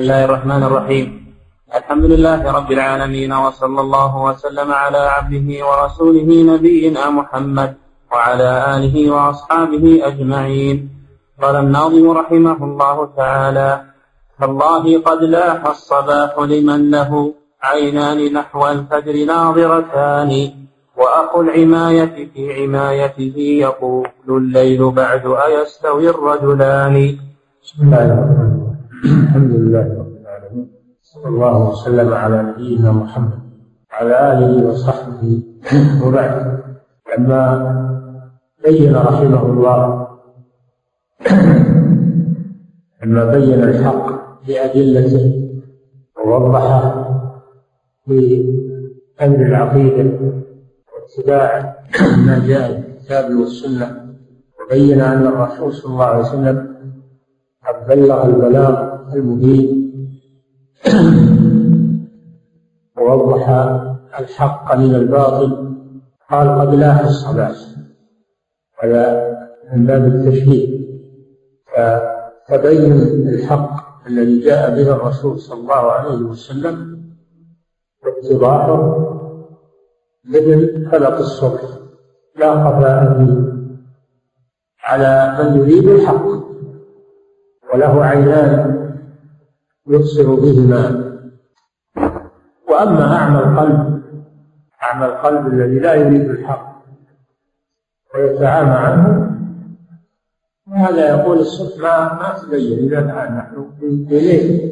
بسم الله الرحمن الرحيم الحمد لله رب العالمين وصلى الله وسلم على عبده ورسوله نبينا محمد وعلى آله وأصحابه أجمعين قال الناظم رحمه الله تعالى تالله قد لاح الصباح لمن له عينان نحو الفجر ناظرتان وأخو العماية في عمايته يقول الليل بعد أيستوي الرجلان بسم الله الرحمن الرحيم الحمد لله رب العالمين. صلى الله وسلم على نبينا محمد وعلى آله وصحبه وبعد. لما بين رحمه الله لما بين الحق بأدلته ووضح في أمر العقيدة واتباع ما جاء في الكتاب والسنة وبين أن الرسول صلى الله عليه وسلم قد بلغ البلاغ المبين. ووضح الحق من الباطل. قال قد لاح الصلاة هذا من باب التشبيه فتبين الحق الذي جاء به الرسول صلى الله عليه وسلم واتضاحه مثل فلق الصبح. لا خفاء على من يريد الحق. وله عينان. يبصر بهما. وأما أعمى القلب أعمى القلب الذي لا يريد الحق ويتعامى عنه هذا يقول الصبح ما ما تبين الان نحن في ليل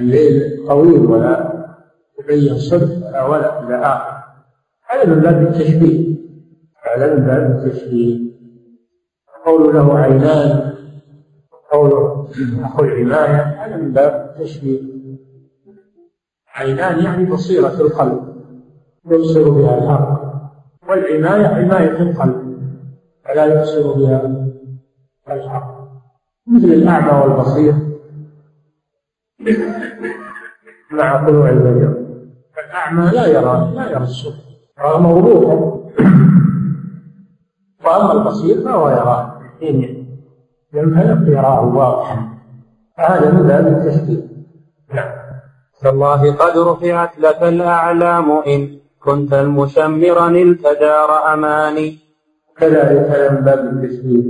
الليل طويل ولا تبين صبح ولا ولا إلى آخر. هذا من باب التشبيه. هذا من باب التشبيه. قول له عينان قوله أخو العناية هذا من باب التشبيه عينان يعني بصيرة القلب يبصر بها الحق والعناية عناية القلب فلا يبصر بها الحق مثل الأعمى والبصير. مع طلوع الفجر الأعمى لا يرى لا يرى الصبح رغم وضوحه وأما البصير فهو يراه حين ينفلق يراه واضحا هذا من باب التشبيه نعم. تالله قد رفعت لك الأعلام إن كنت المشمرا التدار أماني. كذلك من باب التشبيه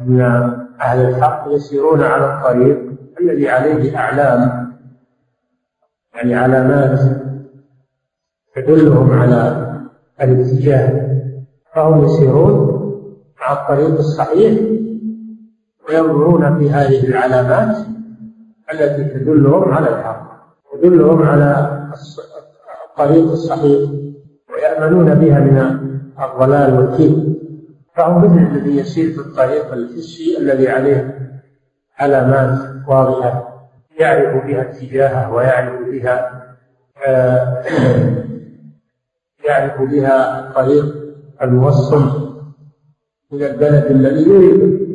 أن أهل الحق يسيرون على الطريق الذي عليه أعلام. يعني علامات تدلهم على الاتجاه. فهم يسيرون على الطريق الصحيح. وينظرون في هذه العلامات التي تدلهم على الحق تدلهم على الطريق الصحيح ويأمنون بها من الضلال والكذب. فهم مثل الذي يسير في الطريق الحسي الذي عليه علامات واضحة يعرف بها اتجاهه ويعرف بها آه يعرف بها الطريق الموصل إلى البلد الذي يريد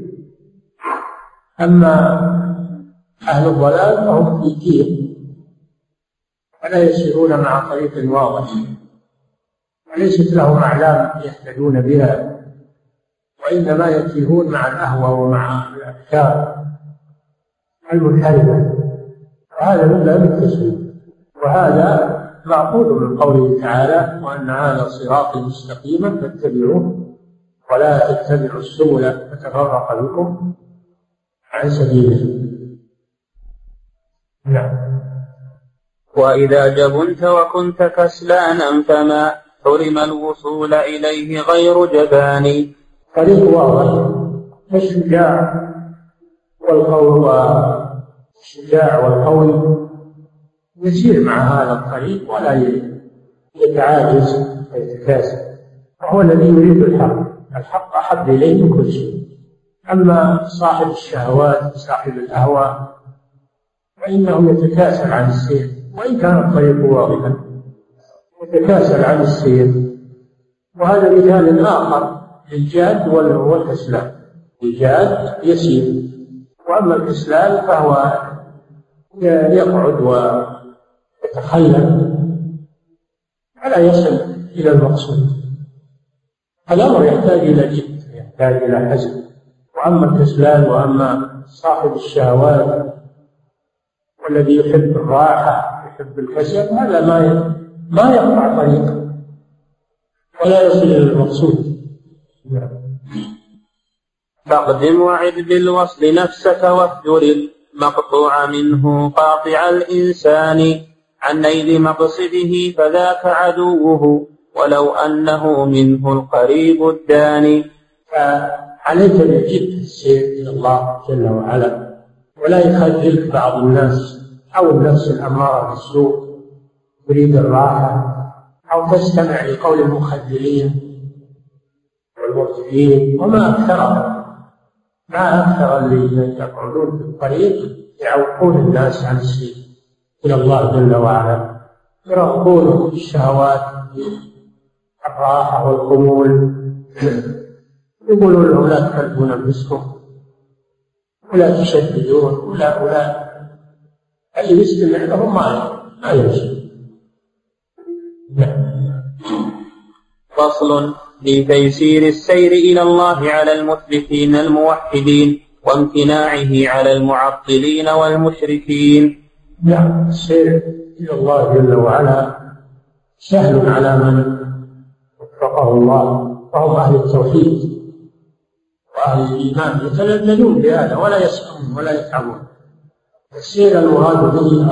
أما أهل الضلال فهم في كير ولا يسيرون مع طريق واضح وليست لهم أعلام يهتدون بها وإنما يتيهون مع الأهوى ومع الأفكار المنحرفة. وهذا من باب التسويف وهذا معقول من قوله تعالى وأن هذا صراطي مستقيما فاتبعوه ولا تتبعوا السبل فتفرق بكم عن سبيله نعم. وإذا جبنت وكنت كسلانا فما حرم الوصول إليه غير جبان. طريق واضح. الشجاع والقول الشجاع والقول. يسير مع هذا الطريق ولا يتعاجز ويتكاسل وهو الذي يريد الحق. الحق أحب إليه من كل شيء. أما صاحب الشهوات صاحب الأهواء فإنه يتكاسل عن السير وإن كان الطريق واضحا يتكاسل عن السير. وهذا مثال آخر للجاد والكسلان الجاد يسير وأما الكسلان فهو يقعد ويتخلف فلا يصل إلى المقصود. الأمر يحتاج إلى جد يحتاج إلى حزم. وأما الكسلان وأما صاحب الشهوات والذي يحب الراحة يحب الكسل هذا ما ما يقطع طريق ولا يصل إلى المقصود. فاقدم وعد بالوصل نفسك واهجر المقطوع منه قاطع الإنسان عن نيل مقصده فذاك عدوه ولو أنه منه القريب الداني. فعليك بالجد السير إلى الله جل وعلا ولا يخذلك بعض الناس أو النفس الأمارة بالسوء تريد الراحة أو تستمع لقول المخذلين والمرجئين وما أكثرهم ما أكثر الذين يقعدون في الطريق يعوقون الناس عن السير إلى الله جل وعلا يرغبون الشهوات الراحة والخمول يقولون لهم لا تكلفون أنفسكم ولا تشددون ولا ولا. اللي يستمع لهم ما ما يمشي فصل في تيسير السير إلى الله على المثبتين الموحدين وامتناعه على المعطلين والمشركين. نعم. السير إلى الله جل وعلا سهل على من وفقه الله وهم أهل التوحيد. وأهل الإيمان يتلذذون بهذا ولا يسعون ولا يتعبون. السير المراد به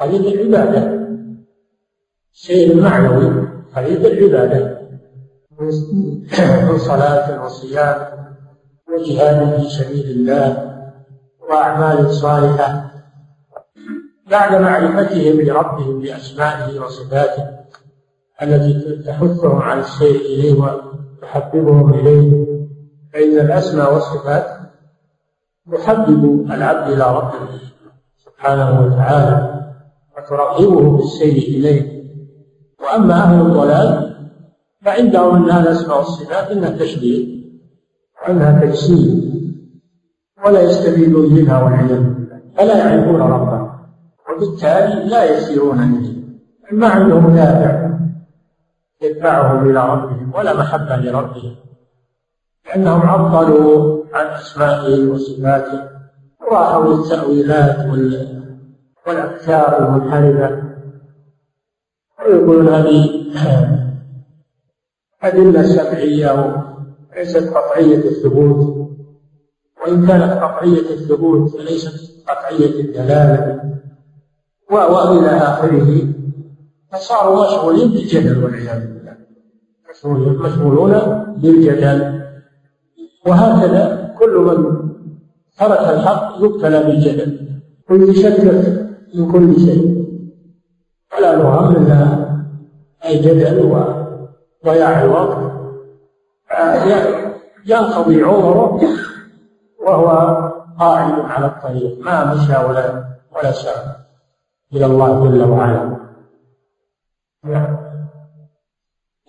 طريق العبادة. السير المعنوي طريق العبادة. من صلاة وصيام وجهاد في سبيل الله وأعمال صالحة. بعد معرفتهم لربهم بأسمائه وصفاته التي تحثهم على السير إليه وتحببهم إليه. فإن الأسماء والصفات تحبب العبد إلى ربه سبحانه وتعالى وترغبه بالسير إليه. وأما أهل الضلال فعندهم أنها الأسماء والصفات إنها تشبيه وأنها تجسيم ولا يستفيدون منها والعياذ فلا يعرفون ربهم وبالتالي لا يسيرون إليه. ما عندهم دافع يدفعهم إلى ربهم ولا محبة لربهم. لأنهم عطلوا عن أسمائه وصفاته وراحوا للتأويلات والأفكار المنحرفة. ويقولون هذه أدلة سمعية وليست قطعية الثبوت. وإن كانت قطعية الثبوت فليست قطعية الدلالة. وإلى آخره فصاروا مشغولين بالجدل والعياذ بالله. مشغولون بالجدل. وهكذا كل من ترك الحق يبتلى بالجدل. ويتشكك من كل شيء. ولا له هم الا الجدل وضياع الوقت. ينقضي عمره وهو قاعد على الطريق. ما مشى ولا ولا سار إلى الله جل وعلا.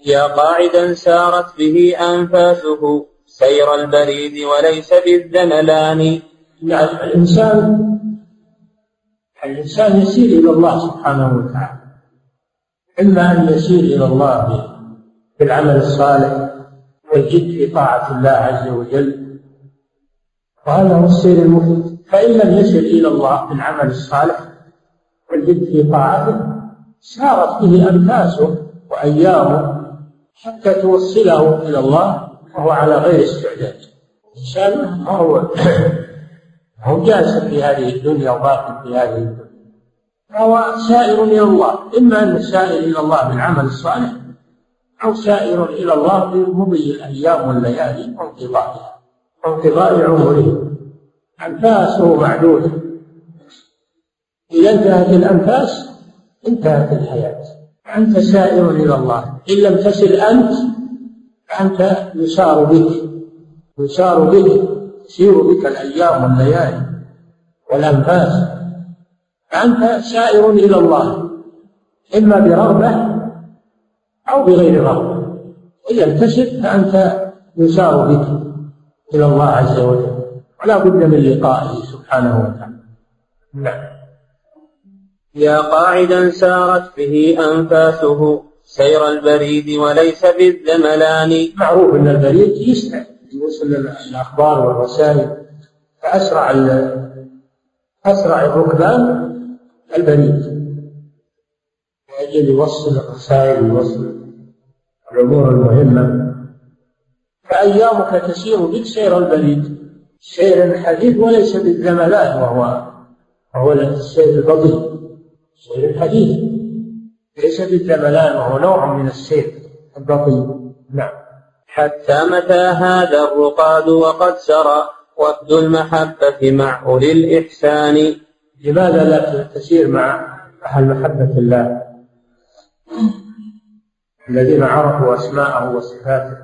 يا قاعدا سارت به أنفاسه. سير البريد وليس بالذملان يعني الإنسان الإنسان يسير إلى الله سبحانه وتعالى. إما أن يسير إلى الله بالعمل الصالح والجد في طاعة الله عز وجل. وهذا هو السير المفيد. فإن لم يسر إلى الله بالعمل الصالح والجد في طاعته سارت به أنفاسه وأيامه حتى توصله إلى الله وهو على غير استعداد. الإنسان ما هو هو جالس في هذه الدنيا وباق في هذه الدنيا. فهو سائر إلى الله. إما أنه سائر إلى الله بالعمل الصالح أو سائر إلى الله بمضي الأيام والليالي وانقضائها وانقضاء عمره. أنفاسه معدودة. إذا انتهت الأنفاس انتهت الحياة. أنت سائر إلى الله. إن لم تصل أنت فأنت يسار بك يسار بك تسير بك الأيام والليالي والأنفاس. فأنت سائر إلى الله إما برغبة أو بغير رغبة. لم تسر فأنت يسار بك إلى الله عز وجل. ولا بد من لقائه سبحانه وتعالى. نعم. يا قاعدا سارت به أنفاسه. سير البريد وليس بالذملان معروف أن البريد يسرع يوصل الأخبار والرسائل. فأسرع أسرع الركبان البريد. لأجل يوصل الرسائل ويوصل الأمور المهمة. فأيامك تسير بك سير البريد. سير الحديث وليس بالزملان وهو وهو السير البطيء. سير الحديث. ليس بالزملان وهو نوع من السير البطيء. نعم. حتى متى هذا الرقاد وقد سرى وفد المحبة مع أولي الإحسان؟ لماذا لا تسير مع أهل محبة الله؟ الذين عرفوا أسماءه وصفاته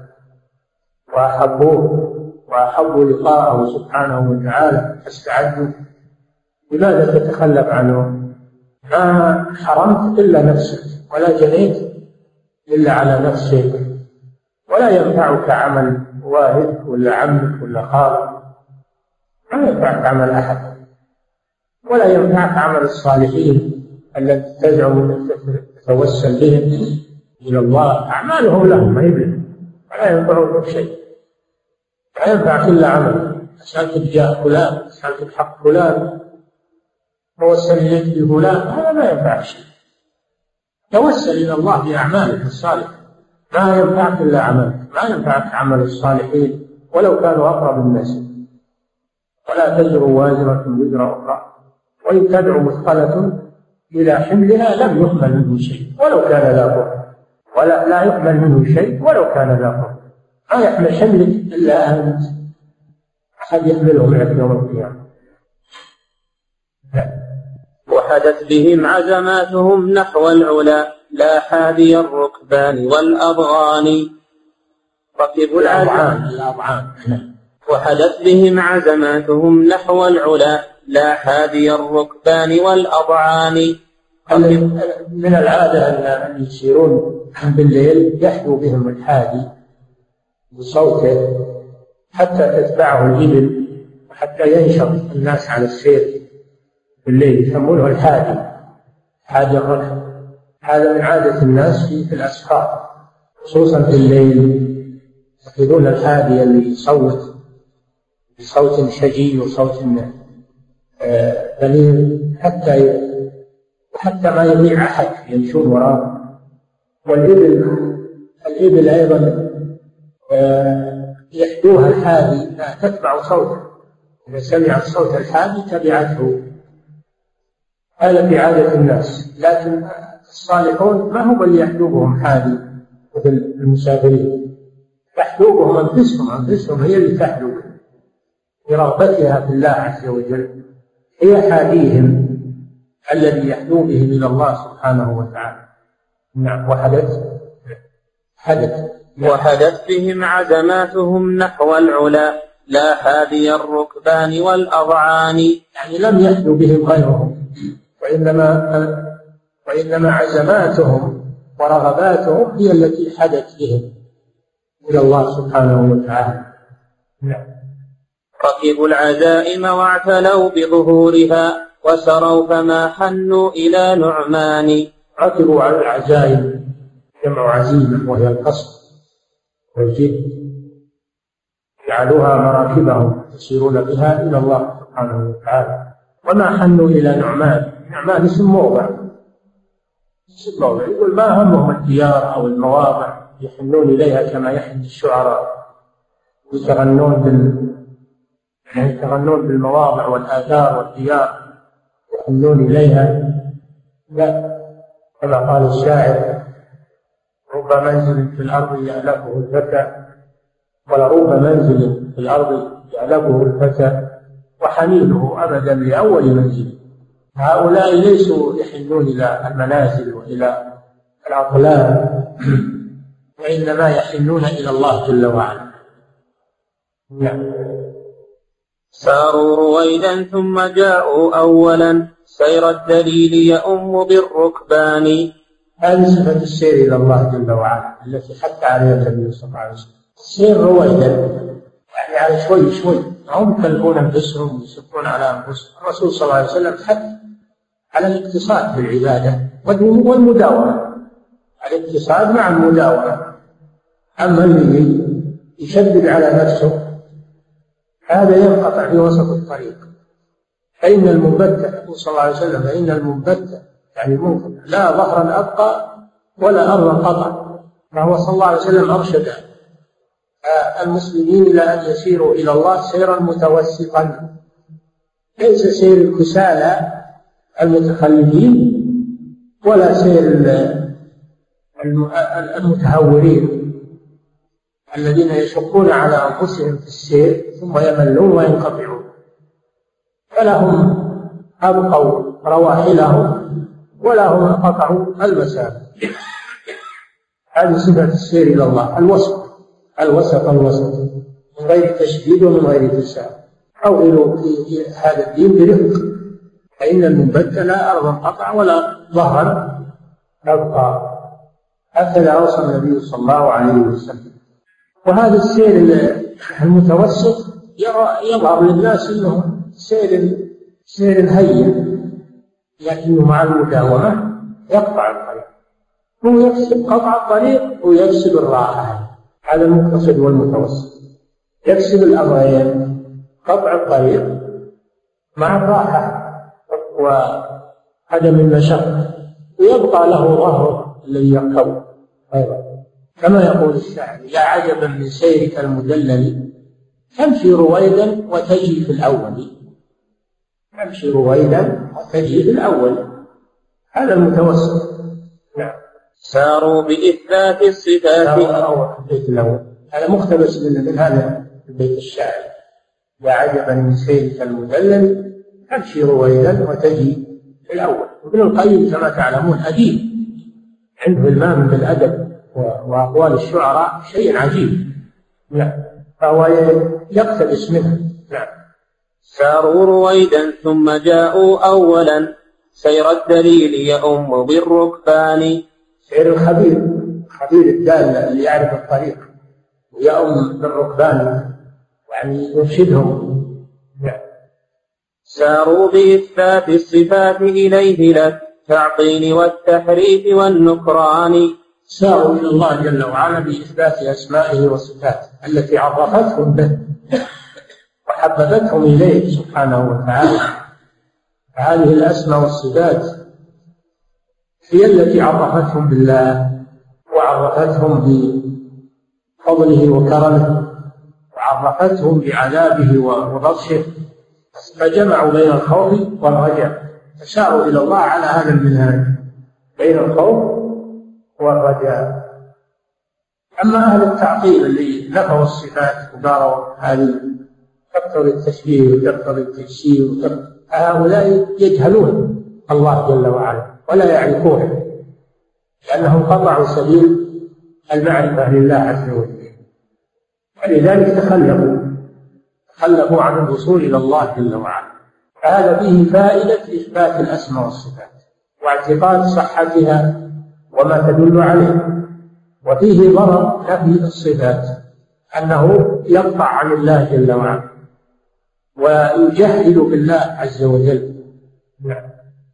وأحبوه وأحبوا لقاءه سبحانه وتعالى فاستعدوا. لماذا تتخلف عنه؟ ما حرمت إلا نفسك ولا جنيت إلا على نفسك ولا ينفعك عمل والد ولا عمك ولا خالك ما ينفعك عمل أحد ولا ينفعك عمل الصالحين الذي تزعم أنك تتوسل بهم إلى الله. أعمالهم لهم ما ولا ينفعهم شيء. لا ينفعك إلا عمل سألت بجاه فلان سألت بحق فلان. توسل إليك بفلان هذا ما ينفعك شيء. توسل إلى الله بأعمالك الصالحة. ما ينفعك إلا عملك ما ينفعك عمل الصالحين ولو كانوا أقرب الناس. ولا تزر وازرة وزر أخرى. وإن تدعو مثقلة إلى حملها لم يحمل منه شيء ولو كان لا قرب ولا لا يحمل منه شيء ولو كان لا قرب ما يحمل حملك إلا أنت. أحد يحمله معك يوم القيامة. وحدت بهم عزماتهم نحو العلا لا حادي الركبان والأضغان. ركبوا الأضعان الأضعان. وحدت بهم عزماتهم نحو العلا لا حادي الركبان والأضعان. من العادة أن يسيرون بالليل يحدو بهم الحادي بصوته حتى تتبعه الإبل وحتى ينشط الناس على السير. بالليل يسمونه الحادي. حادي الركب هذا من عادة الناس في الأسفار خصوصا في الليل. يأخذون الحادي اللي يصوت بصوت شجي وصوت بليغ حتى حتى ما يضيع أحد يمشون وراءه والإبل الإبل أيضا آه، يحدوها الحادي. تتبع صوته. إذا سمعت صوت الحادي تبعته. هذا في عادة الناس لكن الصالحون ما هم اللي يحدوبهم حادي مثل المسافرين. يحدوبهم أنفسهم أنفسهم هي اللي تحدوب برغبتها في الله عز وجل هي حاديهم الذي يحدو بهم إلى الله سبحانه وتعالى. نعم وحدث. حدث. وحدث بهم عزماتهم نحو العلا لا حادي الركبان والأضعان. يعني لم يحدو بهم غيرهم. وإنما وإنما عزماتهم ورغباتهم هي التي حدت بهم إلى الله سبحانه وتعالى. نعم. ركبوا العزائم واعتلوا بظهورها وسروا فما حنوا إلى نعمان. ركبوا على العزائم جمع عزيمة وهي القصر والجد. جعلوها مراكبهم يسيرون بها إلى الله سبحانه وتعالى. وما حنوا إلى نعمان؟ نعمان اسم موضع. اسم موضع. يقول ما همهم الديار أو المواضع يحنون إليها كما يحن الشعراء؟ يتغنون بال يعني يتغنون بالمواضع والآثار والديار يحنون إليها؟ لا. كما قال الشاعر رب منزل في الأرض يألفه الفتى ولرب منزل في الأرض يألفه الفتى وحنينه أبدا لأول منزل. هؤلاء ليسوا يحنون إلى المنازل وإلى الأطلال وإنما يحنون إلى الله جل وعلا. نعم. ساروا رويدا ثم جاءوا أولا. سير الدليل يؤم بالركبان. هذه صفة السير إلى الله جل وعلا التي حتى عليها النبي صلى الله عليه وسلم. السير رويدا يعني على شوي شوي هم يكلفون أنفسهم ويسكون على أنفسهم. الرسول صلى الله عليه وسلم حث على الاقتصاد في العبادة والمداومة. الاقتصاد مع المداومة. أما اللي يشدد على نفسه هذا ينقطع في وسط الطريق. فإن المنبت يقول صلى الله عليه وسلم فإن المنبت يعني المنقطع لا ظهرا أبقى ولا أرضا قطع. فهو صلى الله عليه وسلم أرشد المسلمين إلى أن يسيروا إلى الله سيرا متوسطا. ليس سير الكسالى المتخلفين ولا سير المتهورين الذين يشقون على أنفسهم في السير ثم يملون وينقطعون. فلهم أبقوا رواحلهم ولا هم قطعوا المسافة هذه صفة السير إلى الله الوسط الوسط الوسط. من غير تشديد ومن غير تساهل حولوا في هذا الدين برفق. فإن المنبت لا أرضا قطع ولا ظهرا أبقى. هكذا أوصى النبي صلى الله عليه وسلم. وهذا السير المتوسط يظهر للناس إنه سير سير هين لكنه مع المداومة يقطع الطريق هو يكسب قطع الطريق ويكسب الراحة. هذا المقتصد والمتوسط. يكسب الامرين قطع الطريق مع الراحة. وعدم المشقه ويبقى له ظهره الذي يركبه. أيضا. كما يقول الشاعر يا عجبا من سيرك المدلل تمشي رويدا وتجي في الأول. تمشي رويدا وتجي في الأول. هذا المتوسط. نعم. ساروا بإثبات الصفات. البيت الأول. هذا مقتبس من هذا البيت الشاعر. يا عجبا من سيرك المدلل تمشي رويدا وتجي في الأول. ابن القيم كما تعلمون أديب عنده المام بالأدب وأقوال الشعراء شيء عجيب. نعم فهو يقتبس منه. نعم ساروا رويدا ثم جاءوا أولا. سير الدليل يؤم بالركبان. سير الخبير خبير الدال اللي يعرف الطريق. ويؤم بالركبان يعني يرشدهم. ساروا بإثبات الصفات إليه لا التعطيل والتحريف والنكران. ساروا إلى الله جل وعلا بإثبات أسمائه وصفاته التي عرفتهم به وحببتهم إليه سبحانه وتعالى. هذه الأسماء والصفات هي التي عرفتهم بالله وعرفتهم بفضله وكرمه وعرفتهم بعذابه وبطشه فجمعوا بين الخوف والرجاء فساروا إلى الله على هذا المنهاج بين الخوف والرجاء. أما أهل التعطيل اللي نفوا الصفات وقالوا هذه تقتضي التشبيه وتقتضي التجسيم هؤلاء يجهلون الله جل وعلا ولا يعرفونه لأنهم قطعوا سبيل المعرفة لله عز وجل. ولذلك تخلفوا تخلفوا عن الوصول إلى الله جل وعلا. فهذا فيه فائدة إثبات الأسماء والصفات واعتقاد صحتها وما تدل عليه. وفيه ضرر نفي الصفات أنه يقطع عن الله جل وعلا ويجهل بالله عز وجل. نعم.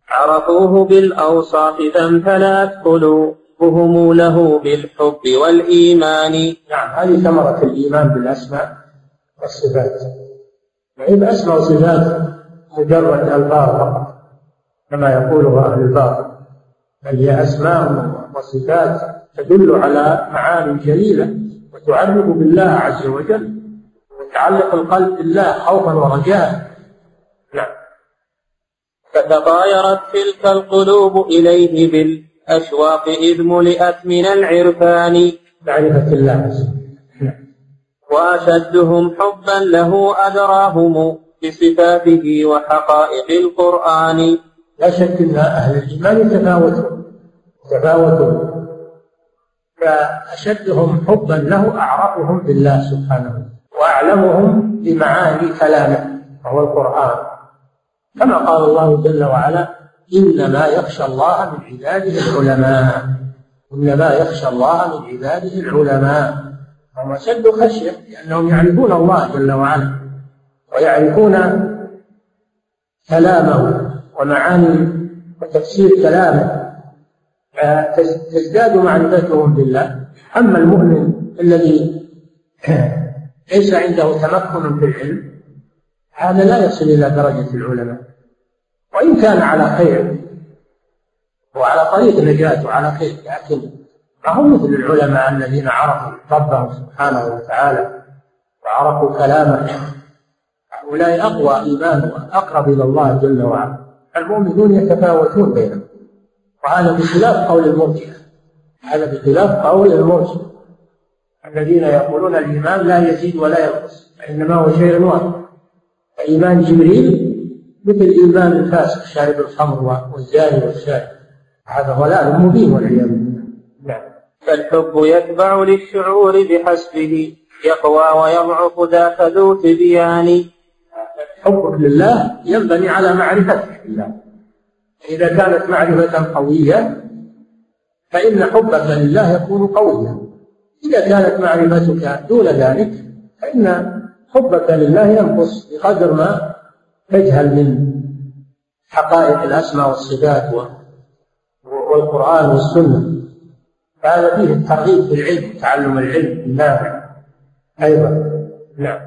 عرفوه بالأوصاف فامتلأت قلوبهم له بالحب والإيمان. نعم هذه ثمرة الإيمان بالأسماء. والصفات يعني أسماء وصفات مجرد ألفاظ فقط كما يقولها أهل الباطل بل هي أسماء وصفات تدل على معاني جليلة وتعلق بالله عز وجل وتعلق القلب بالله خوفا ورجاء. نعم. فتطايرت تلك القلوب إليه بالأشواق إذ ملئت من العرفان. معرفة الله نعم. وأشدهم حبا له أدراهم بصفاته وحقائق القرآن. لا شك أن أهل الإيمان يتفاوتون يتفاوتون فأشدهم حبا له أعرفهم بالله سبحانه وأعلمهم بمعاني كلامه وهو القرآن. كما قال الله جل وعلا إنما يخشى الله من عباده العلماء إنما يخشى الله من عباده العلماء. هم أشد خشية لأنهم يعرفون الله جل وعلا ويعرفون كلامه ومعاني وتفسير كلامه. تزداد معرفتهم بالله. أما المؤمن الذي ليس عنده تمكن في العلم هذا لا يصل إلى درجة العلماء. وإن كان على خير وعلى طريق نجاة وعلى خير لكن ما هم مثل العلماء الذين عرفوا ربهم سبحانه وتعالى وعرفوا كلامه. هؤلاء أقوى إيمان وأقرب إلى الله جل وعلا. المؤمنون يتفاوتون بينهم. وهذا بخلاف قول المرجئة هذا بخلاف قول المرجئة الذين يقولون الإيمان لا يزيد ولا ينقص إنما هو شيء واحد. إيمان جبريل مثل إيمان الفاسق شارب الخمر والزاني والشارب هذا ضلال مبين والعياذ بالله. فالحب يتبع للشعور بحسبه يقوى ويضعف ذاك ذو تبيان. حبك لله ينبني على معرفتك لله إذا كانت معرفة قوية فإن حبك لله يكون قويا. إذا كانت معرفتك دون ذلك فإن حبك لله ينقص بقدر ما تجهل من حقائق الأسماء والصفات والقرآن والسنة. فهذا فيه الترغيب في العلم تعلم العلم النافع. أيضا. نعم.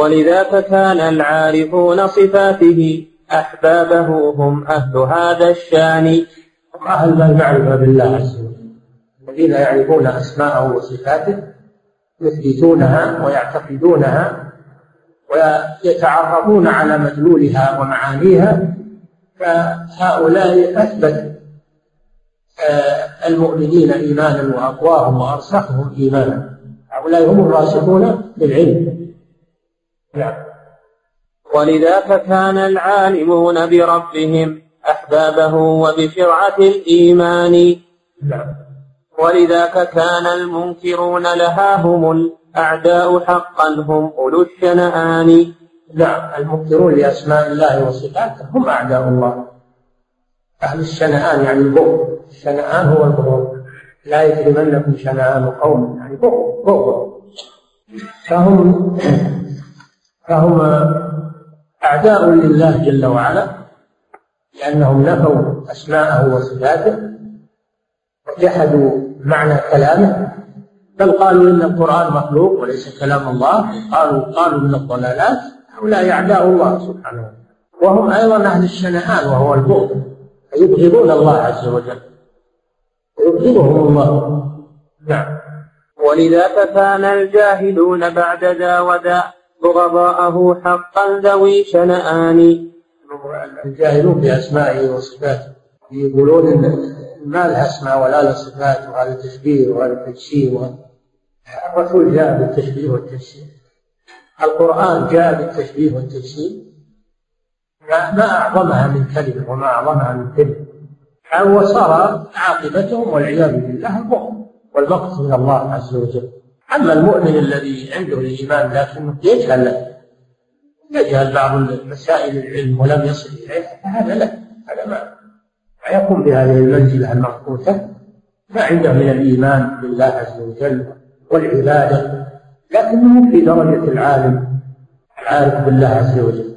ولذاك كان العارفون صفاته أحبابه هم أهل هذا الشان. هم أهل المعرفة بالله عز وجل. الذين يعرفون أسماءه وصفاته يثبتونها ويعتقدونها ويتعرفون على مدلولها ومعانيها. فهؤلاء أثبت آه، المؤمنين إيمانا وأقواهم وأرسخهم إيمانا. هؤلاء هم الراسخون بالعلم نعم. ولذاك كان العالمون بربهم أحبابه وبشرعة الإيمان. نعم. ولذاك كان المنكرون لها هم الأعداء حقا هم أولو الشنآن. نعم. المنكرون لأسماء الله وصفاته هم أعداء الله. أهل الشنآن يعني البغض الشنآن هو البغض لا يجرمنكم شنآن قوم يعني بغض بغض فهم فهم أعداء لله جل وعلا لأنهم نفوا أسماءه وصفاته وجحدوا معنى كلامه. بل قالوا إن القرآن مخلوق وليس كلام الله. قالوا قالوا من الضلالات هؤلاء أعداء الله سبحانه وهم أيضا أهل الشنآن وهو البغض يبغضون الله عز وجل. يبغضهم الله. نعم. ولذاك كان الجاهلون بعد ذا وذا بغضاءه حقا ذوي شنآن. الجاهلون بأسمائه وصفاته. يقولون إن ما لها أسماء ولا لها صفات وهذا تشبيه وهذا تجسيم الرسول جاء بالتشبيه والتجسيم. القرآن جاء بالتشبيه والتجسيم. ما أعظمها من كلمة وما أعظمها من كلمة وصار عاقبتهم والعياذ بالله البغض والمقت من الله عز وجل. أما المؤمن الذي عنده الإيمان لكنه يجهل يجهل بعض مسائل العلم ولم يصل إليها فهذا لا هذا ما ما يقوم بهذه المنزلة المخوفة ما عنده من الإيمان بالله عز وجل والعبادة لكنه في درجة العالم العارف بالله عز وجل.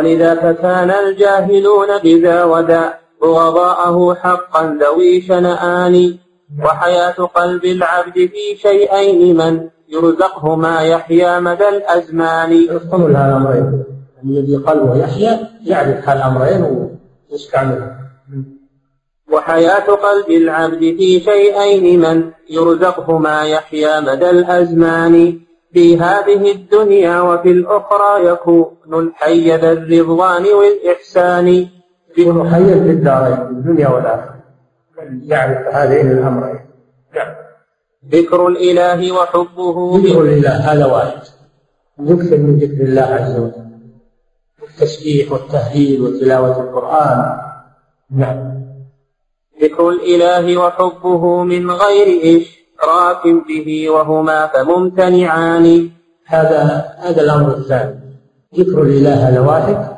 ولذاك كان الجاهلون بذا وذا بغضاءه حقا ذوي شنآن وحياة قلب العبد في شيئين من يرزقهما يحيا مدى الأزمان. يفصل هذا الأمرين. الذي قلبه يحيا يعرف هالأمرين ويستعملها وحياة قلب العبد في شيئين من يرزقهما يحيا مدى الأزمان. في هذه الدنيا وفي الأخرى يكون الحي ذا الرضوان والإحسان. يكون حيا في الدارين الدنيا والآخرة. يعرف هذين الأمرين؟ نعم. ذكر الإله وحبه. ذكر الإله هذا واحد. يكثر من ذكر الله عز وجل. التسبيح والتهليل وتلاوة القرآن. نعم. ذكر الإله وحبه من غير إشراك به وهما فممتنعان. هذا هذا الأمر الثاني. ذكر الإله هذا واحد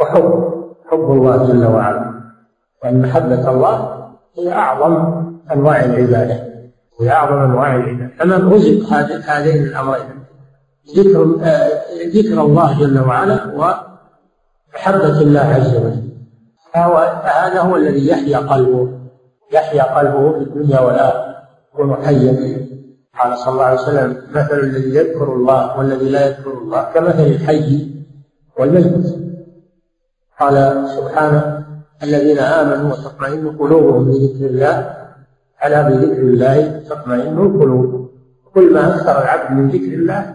وحب حب الله جل وعلا. وأن محبة الله هي أعظم أنواع العبادة. هي أعظم أنواع العبادة. فمن رزق هذين الأمرين. ذكر ذكر الله جل وعلا ومحبة الله عز وجل. فهذا هو الذي يحيا قلبه يحيا قلبه في الدنيا والآخرة. يكون حيا قال صلى الله عليه وسلم مثل الذي يذكر الله والذي لا يذكر الله كمثل الحي والميت. قال سبحانه الذين آمنوا وتطمئن قلوبهم بذكر الله ألا بذكر الله تطمئن القلوب. كل ما أكثر العبد من ذكر الله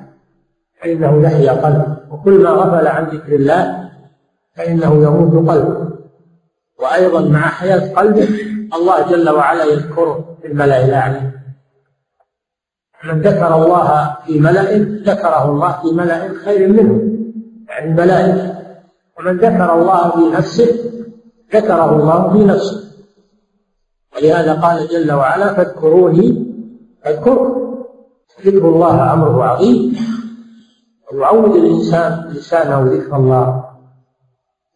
فإنه يحيا قلبه. وكل ما غفل عن ذكر الله فإنه يموت قلبه. وأيضا مع حياة قلبه الله جل وعلا يذكره في الملأ الأعلى. من ذكر الله في ملأ ذكره الله في ملأ خير منه يعني الملائكة. ومن ذكر الله في نفسه ذكره الله في نفسه. ولهذا قال جل وعلا فاذكروني اذكركم ذكر الله أمره عظيم. ويعود الإنسان لسانه ذكر الله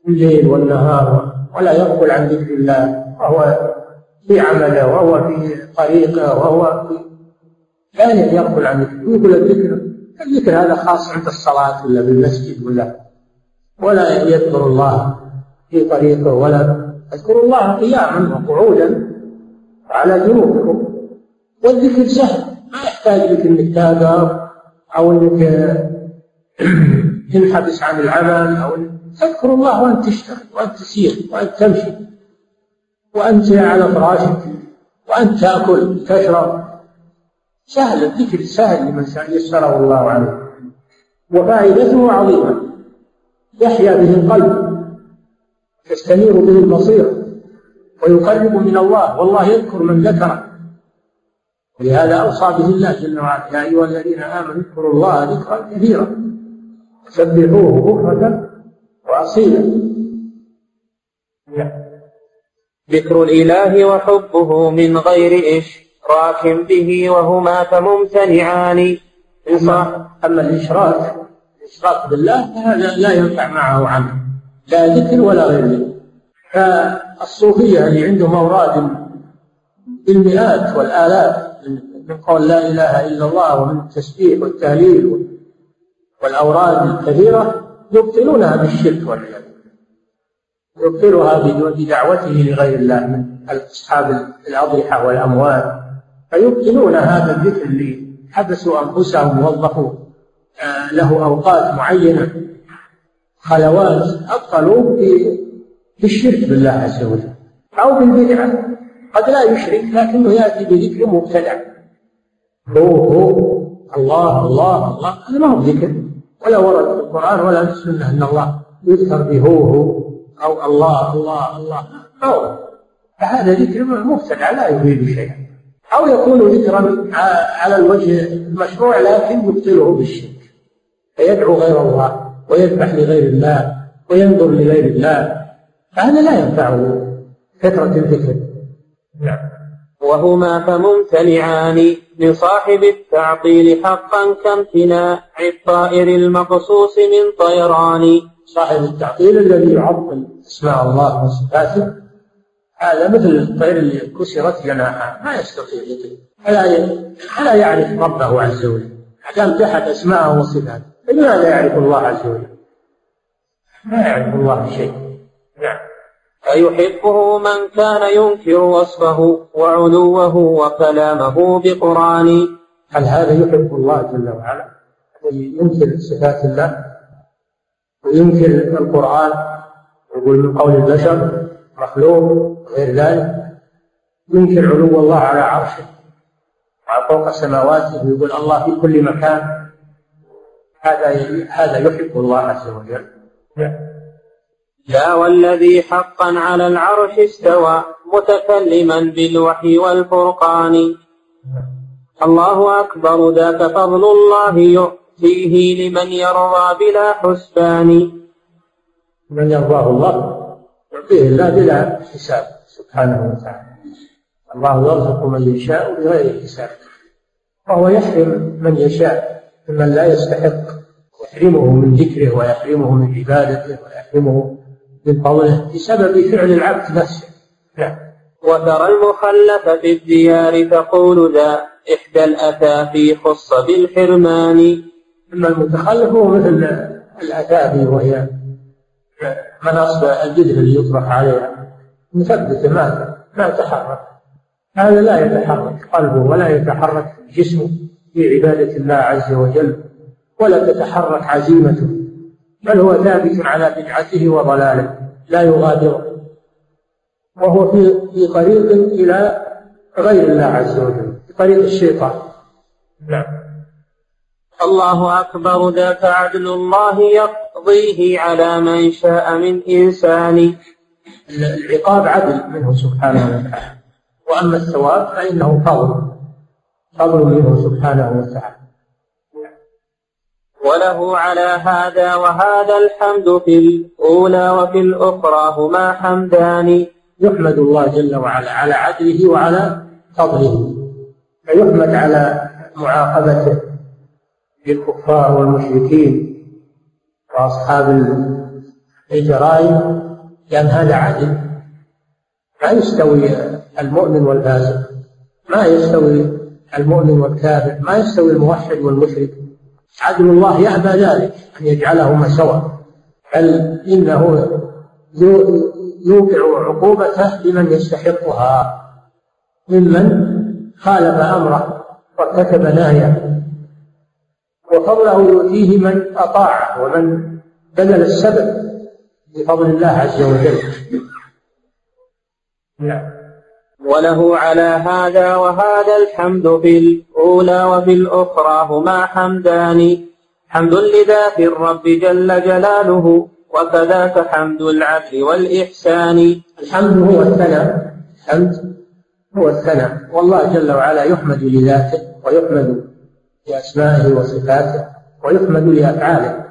الليل والنهار ولا يغفل عن ذكر الله وهو في عمله وهو في طريقه وهو في لا يغفل عن ذكره يقول الذكر الذكر هذا خاص عند الصلاة ولا بالمسجد ولا ولا يذكر الله في طريقه ولا اذكروا الله قياما وقعودا على جنوبكم. والذكر سهل ما يحتاج لك إنك تهجر أو إنك تنحبس عن العمل أو تذكر الله وأنت تشتغل وأنت تسير وأنت تمشي. وأنت على فراشك وأنت تأكل تشرب. سهل الذكر سهل لمن يسره الله عليه. وفائدته عظيمة. يحيا به القلب تستنير به البصيرة ويقرب من الله. والله يذكر من ذكره ولهذا أوصى به الله جل وعلا يا أيها الذين آمنوا اذكروا الله ذكرا كثيرا سبحوه بكرة وأصيلا. ذكر الإله وحبه من غير إشراك به وهما فممتنعان. أما, الإشراك الإشراك بالله فهذا لا ينفع معه عمل لا ذكر ولا غير. ذكر فالصوفية اللي عندهم أوراد بالمئات والآلاف من قول لا إله إلا الله ومن التسبيح والتهليل والأوراد الكثيرة يبطلونها بالشرك والعياذ يبطلها بدعوته لغير الله من أصحاب الأضرحة والأموال فيبطلون هذا الذكر اللي حبسوا أنفسهم ووظفوا آه، له أوقات معينة. خلوات أبطلوا في الشرك بالله عز وجل أو بالبدعة. قد لا يشرك لكنه يأتي بذكر مبتدع. هو هو الله الله الله هذا ما هو ذكر. ولا ورد في القرآن ولا في السنة أن الله يذكر بهو هو أو الله الله الله. أو فهذا ذكر مبتدع لا يفيد شيئا. أو يكون ذكرا على الوجه المشروع لكن يبطله بالشرك. فيدعو غير الله ويذبح لغير الله وينظر لغير الله. فهذا لا ينفعه كثرة الذكر. نعم. وهما فممتنعان لصاحب التعطيل حقا كامتناع الطائر المقصوص من طيران. صاحب التعطيل الذي يعطل أسماء الله وصفاته. هذا مثل الطير اللي كسرت جناحه. ما يستطيع يطير. ولا يعرف ربه عز وجل. دام تحت أسماءه وصفاته. لماذا يعرف الله عز وجل؟ ما يعرف الله شيء نعم. أيحبه من كان ينكر وصفه وعلوه وكلامه بقرآن. هل هذا يحب الله جل وعلا؟ الذي ينكر صفات الله؟ وينكر القرآن يقول من قول البشر مخلوق غير ذلك. ينكر علو الله على عرشه فوق سماواته ويقول الله في كل مكان. هذا هذا يحب الله عز وجل. لا والذي حقا على العرش استوى متكلما بالوحي والفرقان. الله أكبر ذاك فضل الله يؤتيه لمن يرضى بلا حسبان. من يرضاه الله يعطيه الله بلا حساب سبحانه وتعالى. الله يرزق من يشاء بغير حساب. وهو يحرم من يشاء ممن لا يستحق. يحرمه من ذكره ويحرمه من عبادته ويحرمه من فضله بسبب فعل العبد نفسه. نعم. وترى المخلف في الديار تقول ذا إحدى الأثافي خص بالحرمان أما المتخلف هو مثل الأثافي وهي مناصب الجذر اللي يطرح عليها. مثبتة ما ما يتحرك. هذا لا يتحرك قلبه ولا يتحرك جسمه في عبادة الله عز وجل ولا تتحرك عزيمته. بل هو ثابت على بدعته وضلاله لا يغادر وهو في في طريق إلى غير الله عز وجل في طريق الشيطان. نعم. الله أكبر ذاك عدل الله يقضيه على من شاء من إنسان. العقاب عدل منه سبحانه وتعالى. وأما الثواب فإنه فضل فضل منه سبحانه وتعالى. وله على هذا وهذا الحمد في الأولى وفي الأخرى هما حمدان. يحمد الله جل وعلا على عدله وعلى فضله فيحمد على معاقبته. للكفار والمشركين وأصحاب الجرائم لأن هذا عدل ما يستوي المؤمن والفاسق ما يستوي المؤمن والكافر ما يستوي الموحد والمشرك. عدل الله يأبى ذلك أن يجعلهما سواء. بل إنه يوقع عقوبته لمن يستحقها. ممن خالف أمره وارتكب نهيه. وفضله يؤتيه من أطاعه ومن بذل السبب بفضل الله عز وجل. نعم. وله على هذا وهذا الحمد في الأولى وفي الأخرى هما حمدان. حمد لذات الرب جل جلاله وكذاك حمد العدل والإحسان. الحمد هو الثناء. الحمد هو الثناء. والله جل وعلا يحمد لذاته ويحمد لأسمائه وصفاته ويحمد لأفعاله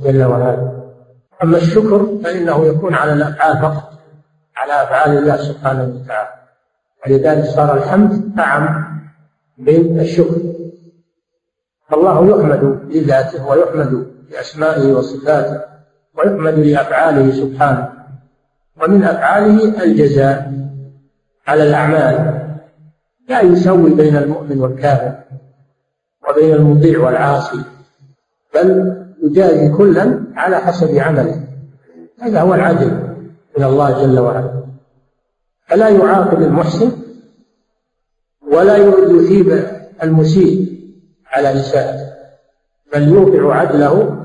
جل وعلا. أما الشكر فإنه يكون على الأفعال فقط على أفعال الله سبحانه وتعالى. ولذلك صار الحمد أعم من الشكر. الله يحمد لذاته ويحمد لأسمائه وصفاته ويحمد لأفعاله سبحانه. ومن أفعاله الجزاء على الأعمال. لا يسوي بين المؤمن والكافر. وبين المطيع والعاصي بل يجازي كلا على حسب عمله. هذا هو العدل من الله جل وعلا. فلا يعاقب المحسن ولا يثيب المسيء على إساءته بل يوقع عدله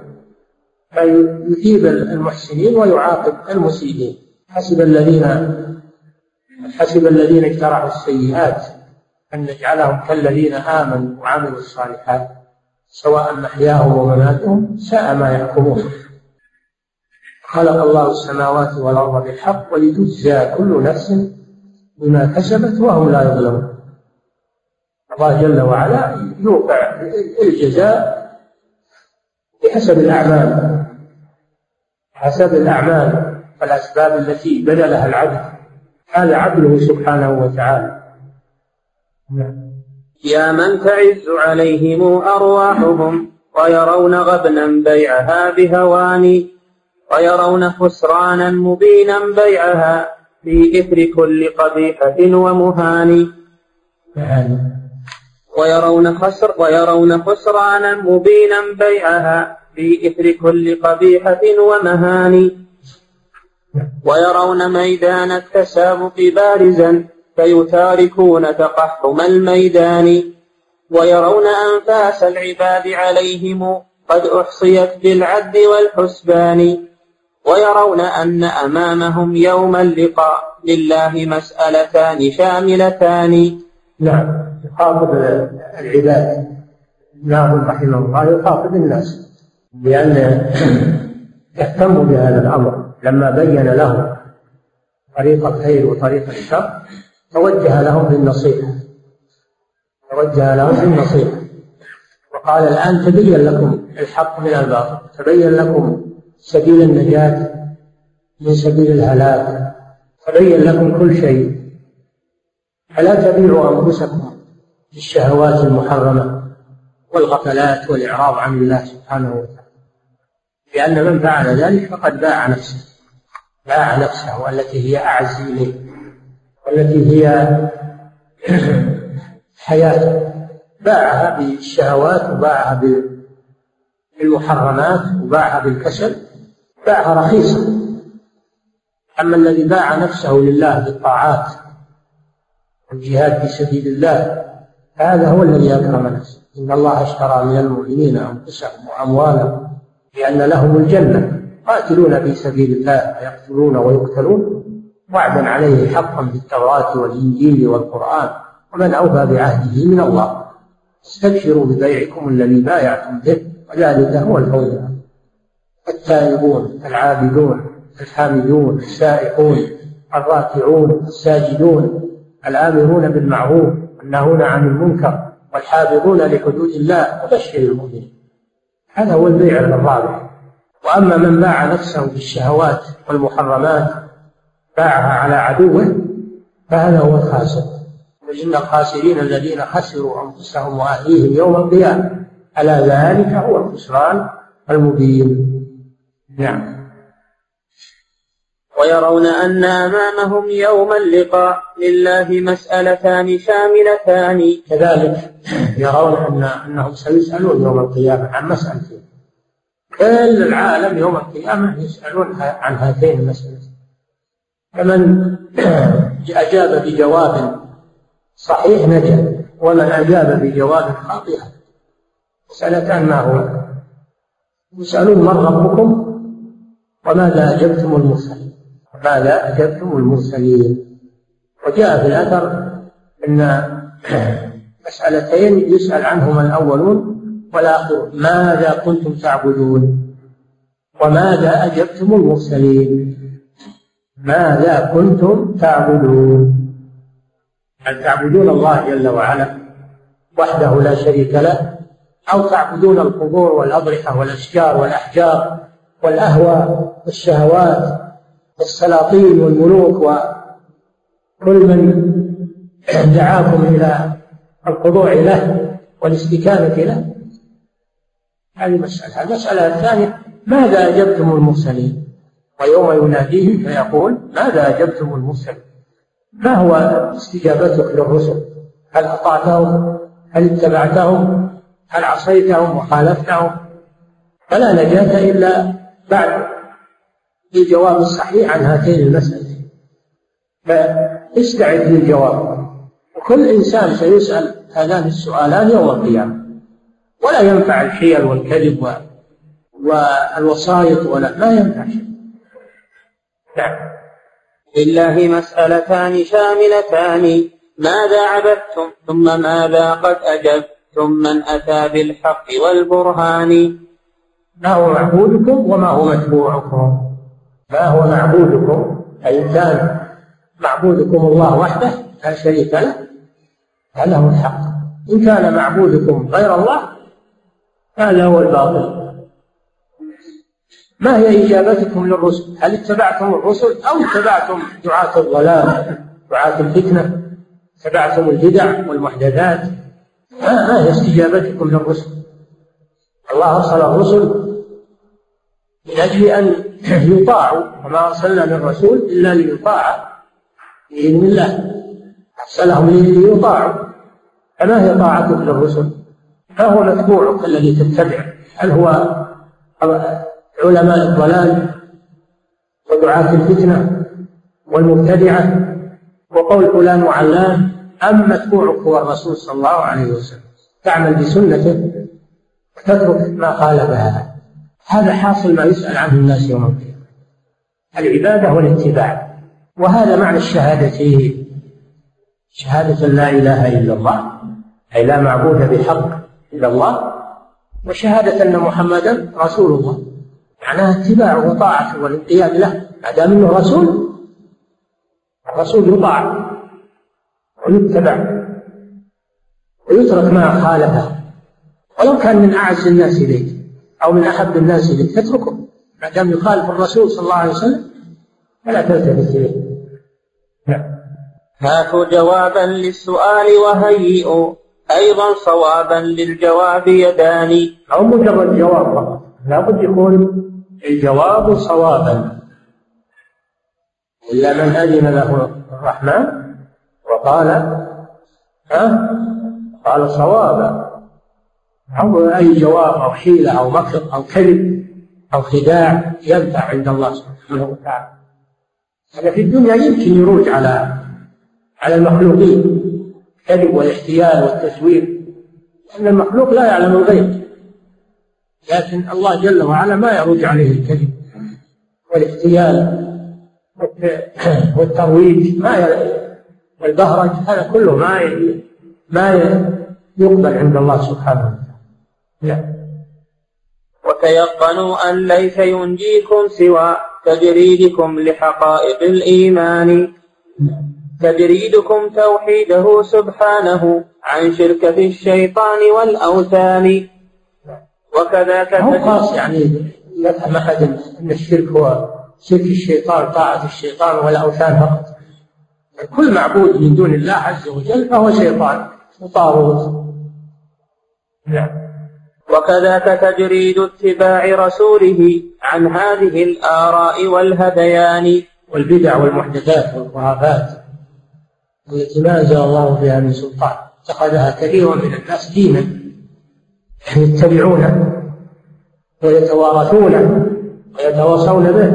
فيثيب المحسنين ويعاقب المسيئين. حسب الذين حسب الذين اجترحوا السيئات. أن نجعلهم كالذين آمنوا وعملوا الصالحات سواء محياهم ومماتهم ساء ما يحكمون خلق الله السماوات والأرض بالحق ولتجزى كل نفس بما كسبت وهم لا يظلمون. الله جل وعلا يوقع الجزاء بحسب الأعمال حسب الأعمال والأسباب التي بذلها العبد. هذا عدله سبحانه وتعالى. يا من تعز عليهم أرواحهم ويرون غبنا بيعها بهوان ويرون خسرانا مبينا بيعها في إثر كل قبيحة ومهان. ويرون خسر ويرون خسرانا مبينا بيعها في إثر كل قبيحة ومهان. ويرون ميدان التسابق بارزا فيتاركون تقحم الميدان ويرون أنفاس العباد عليهم قد أحصيت بالعد والحسبان ويرون أن أمامهم يوم اللقاء لله مسألتان شاملتان. نعم. يخاطب العباد. الله رحمه الله يخاطب الناس. لأن يهتم بهذا الأمر. لما بين لهم طريق الخير وطريق الشر توجه لهم بالنصيحة. توجه لهم بالنصيحة. وقال الآن تبين لكم الحق من الباطل. تبين لكم سبيل النجاة من سبيل الهلاك. تبين لكم كل شيء. فلا تبيعوا أنفسكم بالشهوات المحرمة والغفلات والإعراض عن الله سبحانه وتعالى. لأن من فعل ذلك فقد باع نفسه. باع نفسه والتي هي أعز إليه والتي هي حياته باعها بالشهوات وباعها بالمحرمات وباعها بالكسل باعها رخيصا أما الذي باع نفسه لله بالطاعات والجهاد في سبيل الله هذا هو الذي أكرم نفسه. إن الله اشترى من المؤمنين أنفسهم وأموالهم لأن لهم الجنة. قاتلون في سبيل الله ويقتلون ويقتلون. وعدا عليه حقا في التوراة والإنجيل والقرآن ومن أوفى بعهده من الله. استبشروا ببيعكم الذي بايعتم به وذلك هو الفوز. التائبون العابدون الحامدون السائحون الراكعون الساجدون الآمرون بالمعروف والناهون عن المنكر والحافظون لحدود الله وبشر المؤمنين. هذا هو البيع الرابح. وأما من باع نفسه بالشهوات والمحرمات باعها على عدوه فهذا هو الخاسر. إن الخاسرين الذين خسروا أنفسهم وأهليهم يوم القيامة ألا ذلك هو الخسران المبين. نعم. ويرون أن أمامهم يوم اللقاء لله مسألتان شاملتان. كذلك يرون أن أنهم سيسألون يوم القيامة عن مسألتين. كل العالم يوم القيامة يسألون عن هاتين المسألتين. فمن أجاب بجواب صحيح نجا ومن أجاب بجواب خاطئ. مسألتان ما هو؟ يسألون من ربكم وماذا أجبتم المرسلين؟ ماذا أجبتم المرسلين؟ وجاء في الأثر أن مسألتين يسأل عنهما الأولون والآخرون ماذا كنتم تعبدون؟ وماذا أجبتم المرسلين؟ ماذا كنتم تعبدون؟ هل تعبدون الله جل وعلا وحده لا شريك له؟ أو تعبدون القبور والأضرحة والأشجار والأحجار والأهوى والشهوات والسلاطين والملوك وكل من دعاكم إلى الخضوع له والاستكانة له؟ هذه مسألة. المسألة الثانية ماذا أجبتم المرسلين؟ ويوم يناديهم فيقول ماذا أجبتم المرسلين؟ ما هو استجابتك للرسل؟ هل أطعتهم؟ هل اتبعتهم؟ هل عصيتهم وخالفتهم؟ فلا نجاة إلا بعد الجواب الصحيح عن هاتين المسألتين. فاستعد للجواب. وكل إنسان سيسأل هذان السؤالان يوم القيامة. ولا ينفع الحيل والكذب والوسائط ولا ما ينفع شيء. نعم. لله مسألتان شاملتان. ماذا عبدتم ثم ماذا قد أجبتم؟ من أتى بالحق والبرهان. ما هو معبودكم وما هو متبوعكم. ما هو معبودكم؟ أي كان معبودكم الله وحده لا شريك له. هذا هو الحق. إن كان معبودكم غير الله هذا هو الباطل. ما هي إجابتكم للرسل؟ هل اتبعتم الرسل أو اتبعتم دعاة الضلال؟ دعاة الفتنة؟ اتبعتم البدع والمحدثات؟ ما هي استجابتكم للرسل؟ الله أرسل الرسل من أجل أن يطاعوا وما أرسلنا من رسول إلا ليطاع بإذن الله. أرسلهم ليطاعوا. فما هي طاعتك للرسل؟ ما هو متبوعك الذي تتبع؟ هل هو علماء الضلال ودعاة الفتنة والمبتدعة وقول فلان وعلان أم متبوعك هو الرسول صلى الله عليه وسلم تعمل بسنته وتترك ما خالفها. هذا حاصل ما يسأل عنه الناس يوم القيامة. العبادة والاتباع. وهذا معنى الشهادتين شهادة لا إله إلا الله أي لا معبود بحق إلا الله وشهادة أن محمدا رسول الله. معناها اتباعه وطاعته والانقياد له. ما دام إنه رسول الرسول يطاع ويتبع ويترك ما خالفه. ولو كان من أعز الناس إليك أو من أحب الناس إليك تتركه ما دام يخالف الرسول صلى الله عليه وسلم فلا تلتفت إليه. نعم. هاتوا جوابا للسؤال وهيئوا. أيضا صوابا للجواب يدان أو مجرد جواب. فقط لابد يكون الجواب صوابا. إلا من أذن له الرحمن؟ وقال ها؟ قال صوابا. أو أي جواب أو حيلة أو مكر أو كذب أو خداع ينفع عند الله سبحانه وتعالى. هذا في الدنيا يمكن يروج على على المخلوقين الكذب والاحتيال والتزوير لأن المخلوق لا يعلم الغيب. لكن الله جل وعلا ما يرد عليه الكذب والاغتيال والترويج ما والبهرج هذا كله ما ما يقبل عند الله سبحانه وتعالى. نعم وتيقنوا أن ليس ينجيكم سوى تجريدكم لحقائق الإيمان. تجريدكم توحيده سبحانه عن شركة الشيطان والأوثان. وكذاك هو خاص يعني يفهم أحد أن الشرك هو شرك الشيطان طاعة الشيطان والأوثان فقط. كل معبود من دون الله عز وجل فهو شيطان وطاغوت. نعم. وكذاك تجريد اتباع رسوله عن هذه الآراء والهذيان والبدع والمحدثات والخرافات التي ما أنزل الله بها من سلطان. اتخذها كثير من الناس دينا. يتبعونه ويتوارثونه ويتواصون به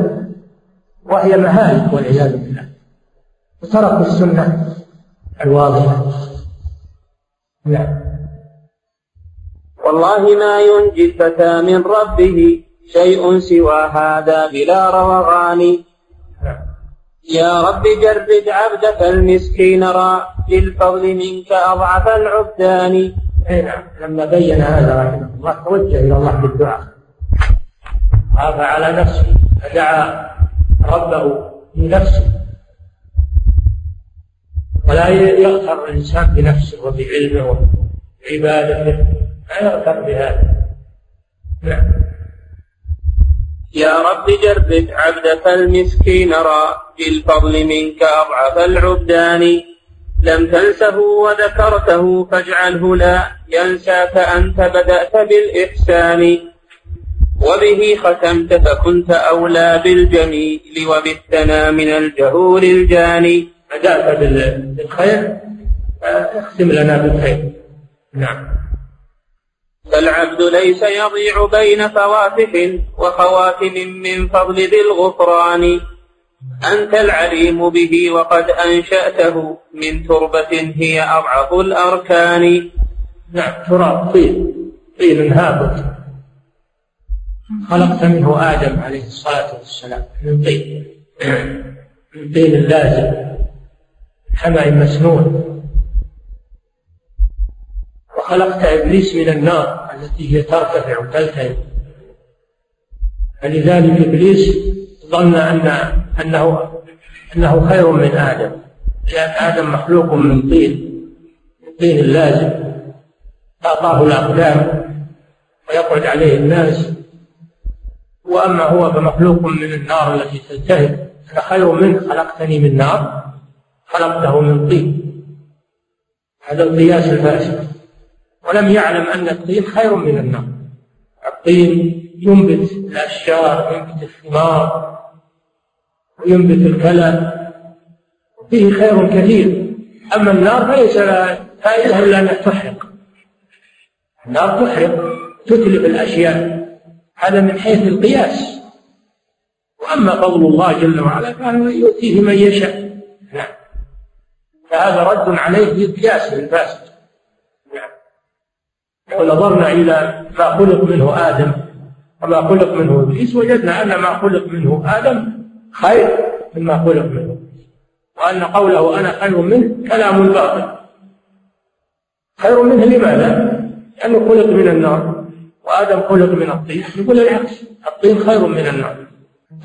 وهي مهالك والعياذ بالله. وتركوا السنة الواضحة. نعم. والله ما ينجي الفتى من ربه شيء سوى هذا بلا روغان يا رب جرد عبدك المسكين را للفضل منك أضعف العبدان. اي نعم. لما بين هذا رحمه الله توجه إلى الله بالدعاء. خاف على نفسه. فدعا ربه بنفسه ولا يغتر الإنسان بنفسه وبعلمه وعبادته لا يغتر بهذا. نعم. يا رب جرد عبدك المسكين را بالفضل منك أضعف العبدان. لم تنسه وذكرته فاجعله لا ينساك أنت بدأت بالإحسان. وبه ختمت فكنت أولى بالجميل وبالثنى من الجهول الجاني. بدأت بالخير؟ اختم لنا بالخير. نعم. فالعبد ليس يضيع بين فواتح وخواتم من فضل ذي الغفران. أنت العليم به وقد أنشأته من تربة هي أضعف الأركان. نعم تراب طين طين هابط. خلقت منه آدم عليه الصلاة والسلام من طين. من طين اللازم حمأ مسنون. وخلقت إبليس من النار التي هي ترتفع وتلتهب. فلذلك إبليس ظن أن أنه أنه خير من آدم. لأن آدم مخلوق من طين. من طين اللازم أعطاه الأقدام ويقعد عليه الناس. وأما هو فمخلوق من النار التي تلتهب أنا خير منه خلقتني من نار خلقته من طين. هذا القياس الفاسد. ولم يعلم أن الطين خير من النار. الطين ينبت الأشجار ينبت الثمار. وينبت الكلى. فيه خير كثير. أما النار فليس لها فائدة إلا أنها تحرق. النار تحرق تتلف الأشياء. هذا من حيث القياس. وأما فضل الله جل وعلا فهو يؤتيه من يشاء. نعم. فهذا رد عليه بالقياس الفاسد نعم. لو نظرنا إلى ما خلق منه آدم. وما خلق منه إبليس وجدنا أن ما خلق منه آدم خير مما خلق منه. وأن قوله أنا خير منه كلام باطل. خير منه لماذا؟ لأنه خلق من النار. وآدم خلق من الطين. يقول العكس الطين خير من النار.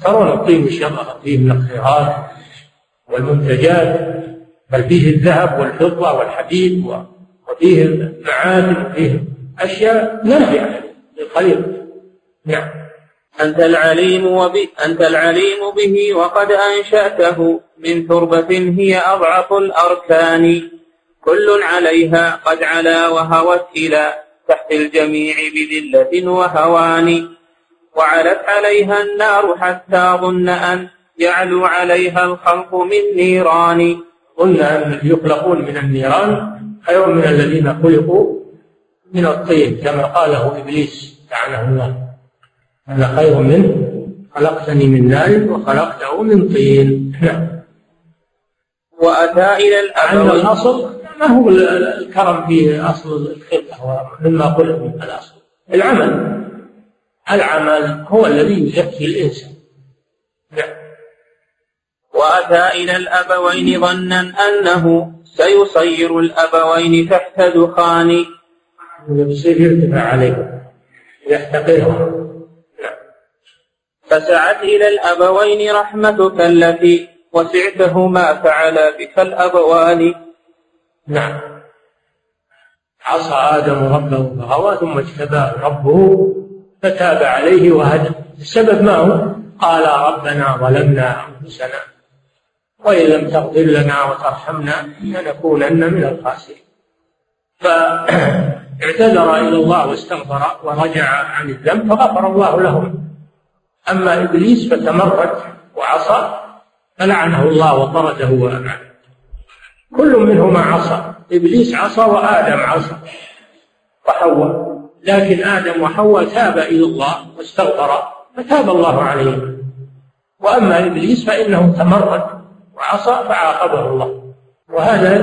ترون الطين وش فيه من الخيرات والمنتجات. بل فيه الذهب والفضة والحديد وفيه المعادن وفيه أشياء نافعة للخليقة نعم. أنت العليم وب... أنت العليم به وقد أنشأته من تربة هي أضعف الأركان. كل عليها قد علا وهوت إلى تحت الجميع بذلة وهوان. وعلت عليها النار حتى ظن أن يعلو عليها الخلق من نيران. قلنا أن يخلقون من النيران خير من الذين خلقوا من الطين كما قاله إبليس لعنه الله. أنا خير منه خلقتني من نار وخلقته من طين. نعم. وأتى إلى الأبوين. الأصل ما هو الكرم في أصل الخلقة مما خلق من الأصل. العمل. العمل هو الذي يزكي الإنسان. نعم. وأتى إلى الأبوين ظنا أنه سيصير الأبوين تحت دخان. يصير يرتفع عليهم. يحتقرهم. فسعت إلى الأبوين رحمتك التي وسعتهما فعل بك الأبوان. نعم. عصى آدم ربه فغوى ثم اجتباه ربه فتاب عليه وهدى. السبب ما هو؟ قال ربنا ظلمنا أنفسنا وإن لم تغفر لنا وترحمنا لنكونن من الخاسرين. فاعتذر إلى الله واستغفر ورجع عن الذنب فغفر الله لهم. أما إبليس فتمرد وعصى فلعنه الله وطرده وأبعده كل منهما عصى. إبليس عصى وآدم عصى وحواء. لكن آدم وحواء تاب إلى الله واستغفر فتاب الله عليهم وأما إبليس فإنه تمرد وعصى فعاقبه الله. وهذا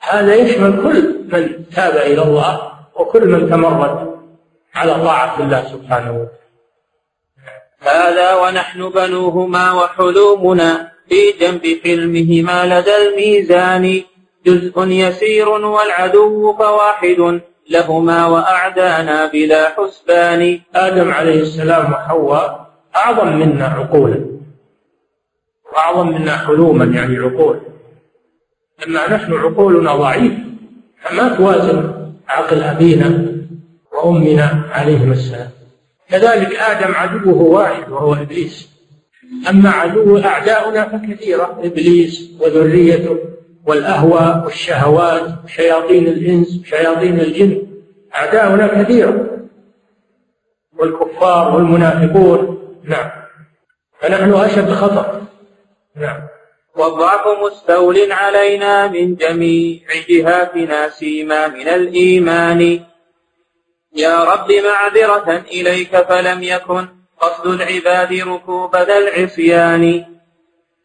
هذا يشمل كل من تاب إلى الله وكل من تمرد على طاعة الله سبحانه وتعالى. هذا ونحن بنوهما وحلومنا في جنب حلمهما لدى الميزان. جزء يسير والعدو فواحد لهما وأعدانا بلا حسبان. آدم عليه السلام وحواء أعظم منا عقولا وأعظم منا حلوما يعني عقول. أما نحن عقولنا ضعيف فما توازن عقل أبينا وأمنا عليهما السلام. كذلك آدم عدوه واحد وهو إبليس. أما عدو أعداؤنا فكثيرة إبليس وذريته والأهواء والشهوات وشياطين الإنس وشياطين الجن. أعداؤنا كثيرة والكفار والمنافقون. نعم. فنحن أشد خطر نعم. والضعف مستول علينا من جميع جهاتنا سيما من الإيمان. يا رب معذرة إليك فلم يكن قصد العباد ركوب ذا العصيان.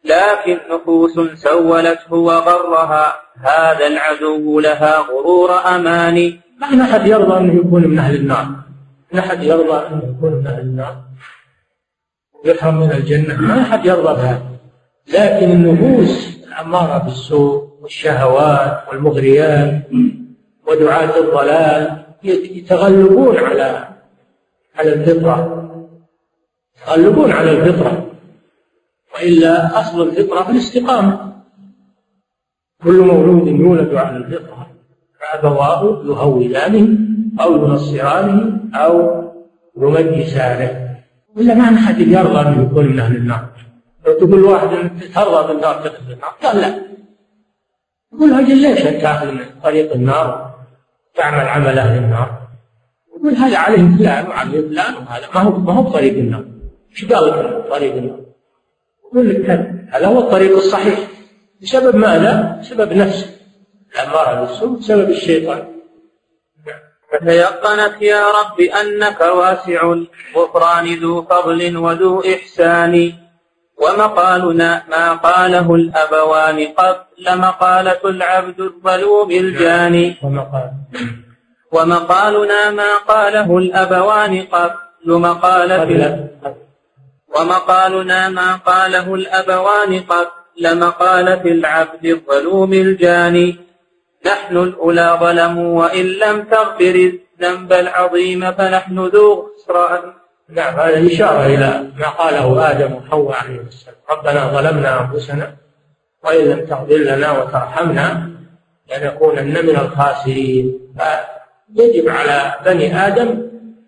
لكن نفوس سولته وغرها هذا العدو لها غرور أماني ما أحد يرضى أنه يكون من أهل النار؟ ما أحد يرضى أنه يكون من أهل النار؟ يحرم من الجنة. ما أحد يرضى بهذا. لكن النفوس الأمارة بالسوء والشهوات والمغريات ودعاة الضلال يتغلبون على على الفطرة يتغلبون على الفطرة وإلا أصل الفطرة الاستقامة. كل مولود يولد على الفطرة فأبواه يهودانه أو ينصرانه أو يمجسانه. ولا ما أحد يرضى أن يكون من أهل النار. لو تقول واحد ترضى بالنار تدخل النار قال لا. يقول أجل ليش أنت من طريق النار؟ تعمل عمل أهل النار يقول هذا عليه فلان وعليه فلان وهذا ما هو ما هو طريق النار. إيش قال طريق النار؟ يقول لك هذا هو الطريق الصحيح. بسبب ماذا؟ بسبب نفسه. الأمارة بالسوء بسبب الشيطان. فتيقنت يا رب أنك واسع الغفران ذو فضل وذو إحسان. ومقالنا ما قاله الأبوان قبل مقالة العبد الظلوم الجاني ومقال. ومقالنا ما قاله الأبوان قبل. مقالة ومقالنا ما قاله الأبوان قبل مقالة العبد الظلوم الجاني نحن الأولى ظلموا وإن لم تغفر الذنب العظيم فنحن ذو خسران. نعم هذا إشارة إلى ما قاله آدم وحواء عليه السلام. ربنا ظلمنا أنفسنا وإن لم تغفر لنا وترحمنا لنكونن من الخاسرين. فيجب على بني آدم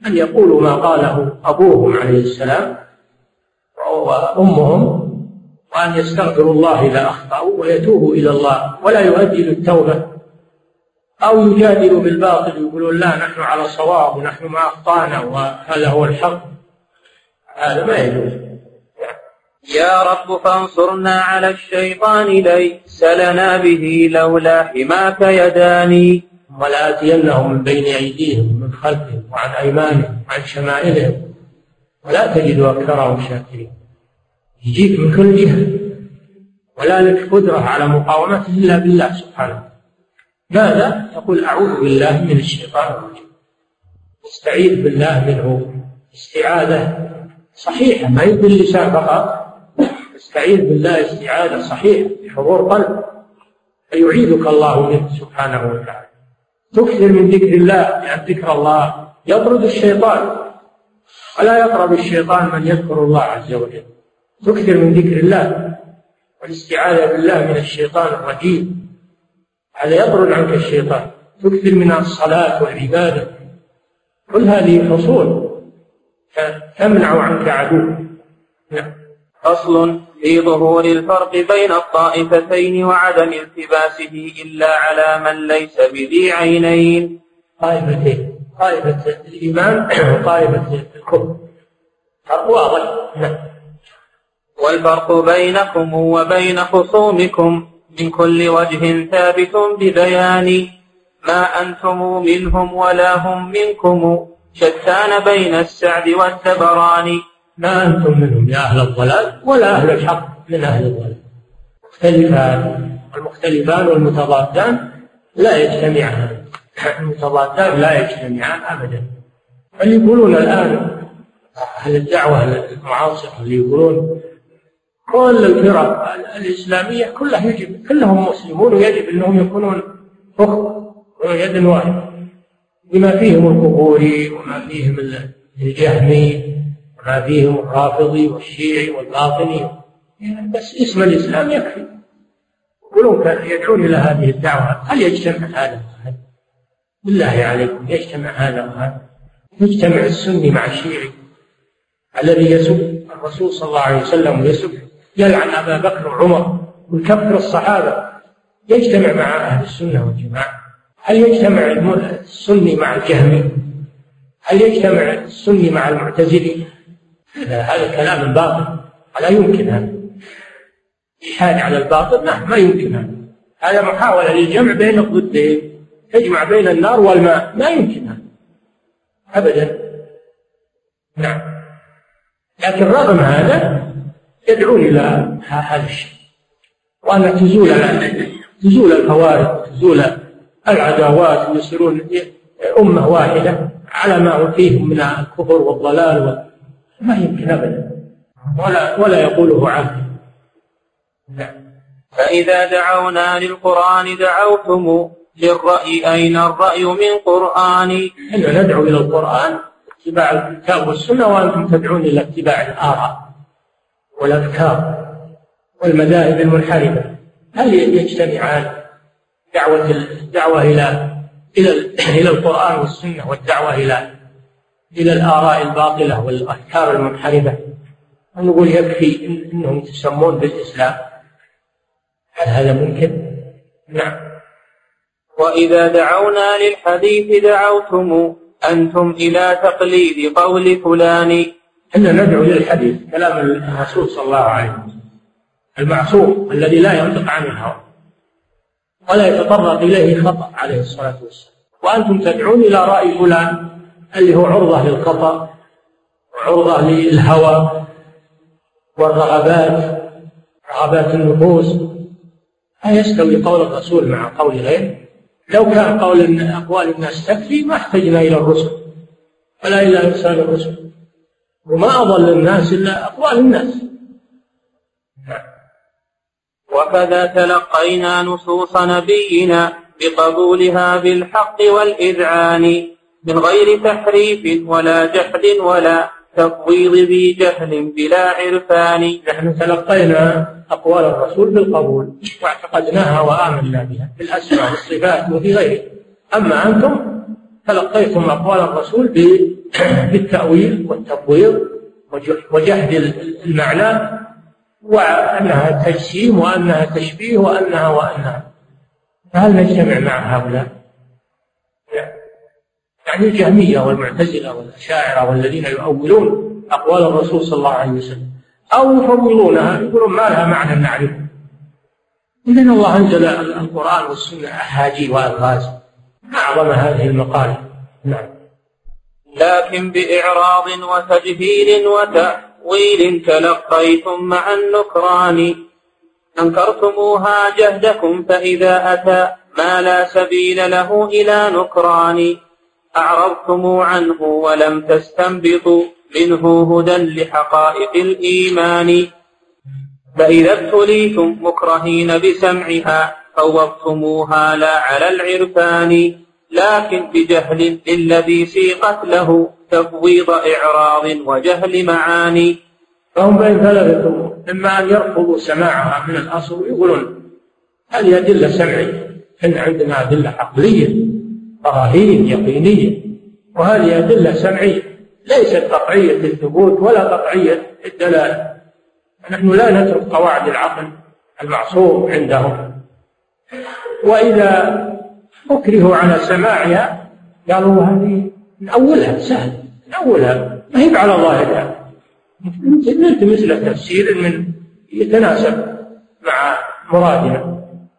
أن يقولوا ما قاله أبوهم عليه السلام وأمهم وأن يستغفروا الله إذا أخطأوا ويتوبوا إلى الله ولا يؤجلوا التوبة. أو يجادلوا بالباطل يقولون لا نحن على صواب ونحن ما أخطأنا وهذا هو الحق. هذا ما يجوز. يا رب فانصرنا على الشيطان ليس لنا به لولا حماك يداني. ولآتينهم من بين أيديهم ومن خلفهم وعن أيمانهم وعن شمائلهم. ولا تجد أكثرهم شاكرين. يجيك من كل جهة. ولا لك قدرة على مقاومته إلا بالله سبحانه. ماذا؟ تقول أعوذ بالله من الشيطان الرجيم. استعيذ بالله منه. استعاذة صحيحة ما هي باللسان فقط. تستعيذ بالله استعاذة صحيحة بحضور قلب. فيعيذك الله منه سبحانه وتعالى. تكثر من ذكر الله لأن ذكر الله يطرد الشيطان. ولا يقرب الشيطان من يذكر الله عز وجل. تكثر من ذكر الله. والاستعاذة بالله من الشيطان الرجيم. هذا يطرد عنك الشيطان تكثر من الصلاة والعبادة. كل هذه فصول تمنع عنك عدو. نعم. فصل في ظهور الفرق بين الطائفتين وعدم التباسه إلا على من ليس بذي عينين. طائفتين. طائفة الإيمان وطائفة الكفر. فرق واضح. نعم. والفرق بينكم وبين خصومكم. من كل وجه ثابت ببيان. ما أنتم منهم ولا هم منكم. شتان بين السعد والدبران ما أنتم منهم يا أهل الضلال ولا أهل الحق من أهل الضلال. مختلفان. المختلفان والمتضادان لا يجتمعان. المتضادان لا يجتمعان أبدا. اللي يقولون الآن أهل الدعوة المعاصرة اللي يقولون كل الفرق الإسلامية كلها يجب كلهم مسلمون ويجب أنهم يكونون أخوة يد واحدة بما فيهم القبوري وما فيهم الجهمي وما فيهم الرافضي والشيعي والباطني. يعني بس اسم الإسلام يكفي. يقولون يدعون إلى هذه الدعوة. هل يجتمع هذا وهذا بالله عليكم يجتمع هذا وهذا يجتمع السني مع الشيعي الذي يسب الرسول صلى الله عليه وسلم ويسب يلعن أبا بكر وعمر ويكفر الصحابة يجتمع مع أهل السنة والجماعة. هل يجتمع السني مع الجهمي؟ هل يجتمع السني مع المعتزلي؟ هذا كلام باطل لا يمكن هذا. على الباطل لا ما يمكن هذا. هذا محاولة للجمع بين الضدين تجمع بين النار والماء. ما يمكن هذا. أبدا. نعم. لكن رغم هذا يدعون إلى هذا الشيء. وأن تزول تزول الفوارق تزول العداوات ويصيرون أمة واحدة على ما هو فيه من الكفر والضلال ما يمكن أبدا. ولا ولا يقوله عاقل نعم. فإذا دعونا للقرآن دعوتم للرأي أين الرأي من قرآن؟ إحنا ندعو إلى القرآن اتباع الكتاب والسنة وأنتم تدعون إلى اتباع الآراء. والأفكار والمذاهب المنحرفة هل يجتمعان دعوة الدعوة إلى إلى إلى القرآن والسنة والدعوة إلى إلى الآراء الباطلة والأفكار المنحرفة؟ نقول يكفي أنهم يتسمون بالإسلام؟ هل هذا ممكن؟ نعم. وإذا دعونا للحديث دعوتم أنتم إلى تقليد قول فلان إحنا ندعو للحديث كلام الرسول صلى الله عليه وسلم. المعصوم الذي لا ينطق عن الهوى ولا يتطرق إليه خطأ عليه الصلاة والسلام. وأنتم تدعون إلى رأي فلان اللي هو عرضة للخطأ وعرضة للهوى والرغبات رغبات النفوس. لا يستوي قول الرسول مع قول غيره؟ لو كان قول أقوال الناس تكفي ما احتجنا إلى الرسل ولا إلى إرسال الرسل. وما أضل الناس إلا أقوال الناس. وكذا تلقينا نصوص نبينا بقبولها بالحق والإذعان من غير تحريف ولا جحد ولا تفويض ذي جهل بلا عرفان. نحن تلقينا أقوال الرسول بالقبول واعتقدناها وآمنا بها في الأسماء والصفات وفي غيره. أما أنتم؟ تلقيتم أقوال الرسول بالتأويل والتفويض وجحد المعنى وأنها تجسيم وأنها تشبيه وأنها وأنها. فهل نجتمع مع هؤلاء؟ يعني الجهمية والمعتزلة والأشاعرة والذين يؤولون أقوال الرسول صلى الله عليه وسلم أو يفوضونها يقولون ما لها معنى نعرفه إذا الله أنزل القرآن والسنة أحاجي وألغاز. أعظم هذه المقالة نعم. لكن بإعراض وتجهيل وتأويل تلقيتم مع النكران. أنكرتموها جهدكم فإذا أتى ما لا سبيل له إلى نكران. أعرضتم عنه ولم تستنبطوا منه هدى لحقائق الإيمان. فإذا ابتليتم مكرهين بسمعها فوضتموها لا على العرفان لكن بجهل للذي سيقت له تفويض إعراض وجهل معاني. فهم بين ثلاثة أمور إما أن يرفضوا سماعها من الأصل ويقولون هذه أدلة سمعية إن عندنا أدلة عقلية براهين يقينية. وهذه أدلة سمعية ليست قطعية الثبوت ولا قطعية الدلالة. نحن لا نترك قواعد العقل المعصوم عندهم. وإذا أكرهوا على سماعها قالوا هذه نأولها سهل نأولها ما هي على ظاهرها نلتمس له تفسير من يتناسب مع مرادنا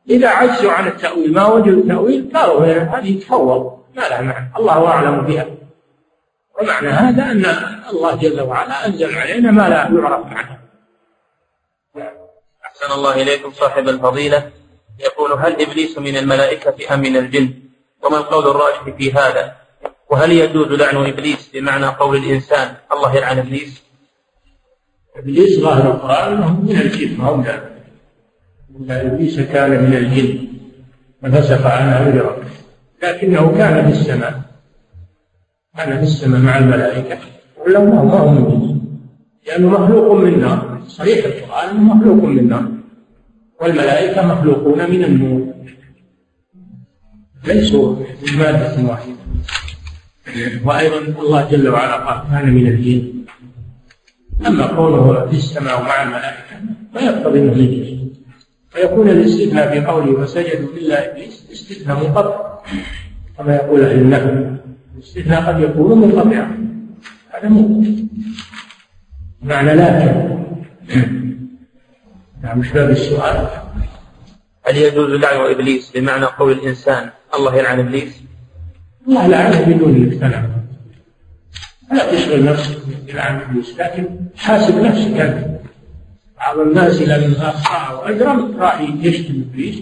إذا عجزوا عن التأويل ما وجدوا التأويل قالوا هذه تفوض ما لها معنى الله أعلم بها. ومعنى هذا أن الله جل وعلا أنزل علينا ما لا يعرف معنى. أحسن الله إليكم صاحب الفضيلة. يقول هل إبليس من الملائكة أم من الجن؟ وما القول الراجح في هذا؟ وهل يجوز لعن إبليس بمعنى قول الإنسان الله يلعن إبليس؟ إبليس ظاهر القرآن أنه من الجن ما هو إن إبليس كان من الجن. ففسق عن أمر ربه لكنه كان في السماء. كان في السماء مع الملائكة. ولو ما هو من لأنه مخلوق من نار. صريح القرآن مخلوق من نار. والملائكة مخلوقون من النور. ليسوا من مادة واحدة. وأيضا الله جل وعلا قال كان من الجن. أما كونه في السماء مع الملائكة فيقتضي أنه من فيكون الاستثناء في قوله فسجدوا إلا إبليس استثناء منقطع كما يقول أهل النحو الاستثناء قد يكون منقطعا هذا ممكن معنى لكن نعم مش باب السؤال. هل يجوز لعن إبليس بمعنى قول الإنسان الله يلعن إبليس؟ الله لعنه بدون انك لا تشغل نفسك بلعن إبليس لكن حاسب نفسك. انت بعض الناس اذا من اخطا وأجرم راح يشتم إبليس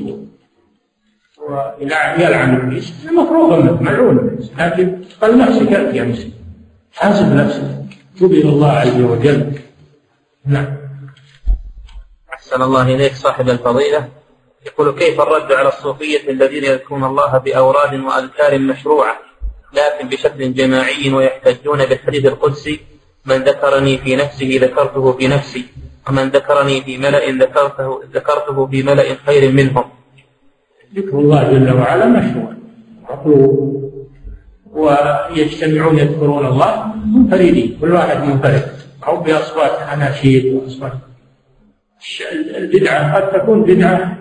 ويلعن إبليس. المفروض أنك ملعون لكن قل نفسك انت يا مسلم. حاسب نفسك. تب إلى الله عز وجل. نعم. أحسن الله إليك صاحب الفضيلة. يقول كيف الرد على الصوفية الذين يذكرون الله بأوراد وأذكار مشروعة لكن بشكل جماعي ويحتجون بالحديث القدسي من ذكرني في نفسه ذكرته في نفسي ومن ذكرني في ملأ ذكرته ذكرته في ملأ خير منهم. ذكر الله جل وعلا مشروع. مطلوب ويجتمعون يذكرون الله منفردين. كل واحد منفرد. أو بأصوات أناشيد وأصوات البدعة قد تكون بدعة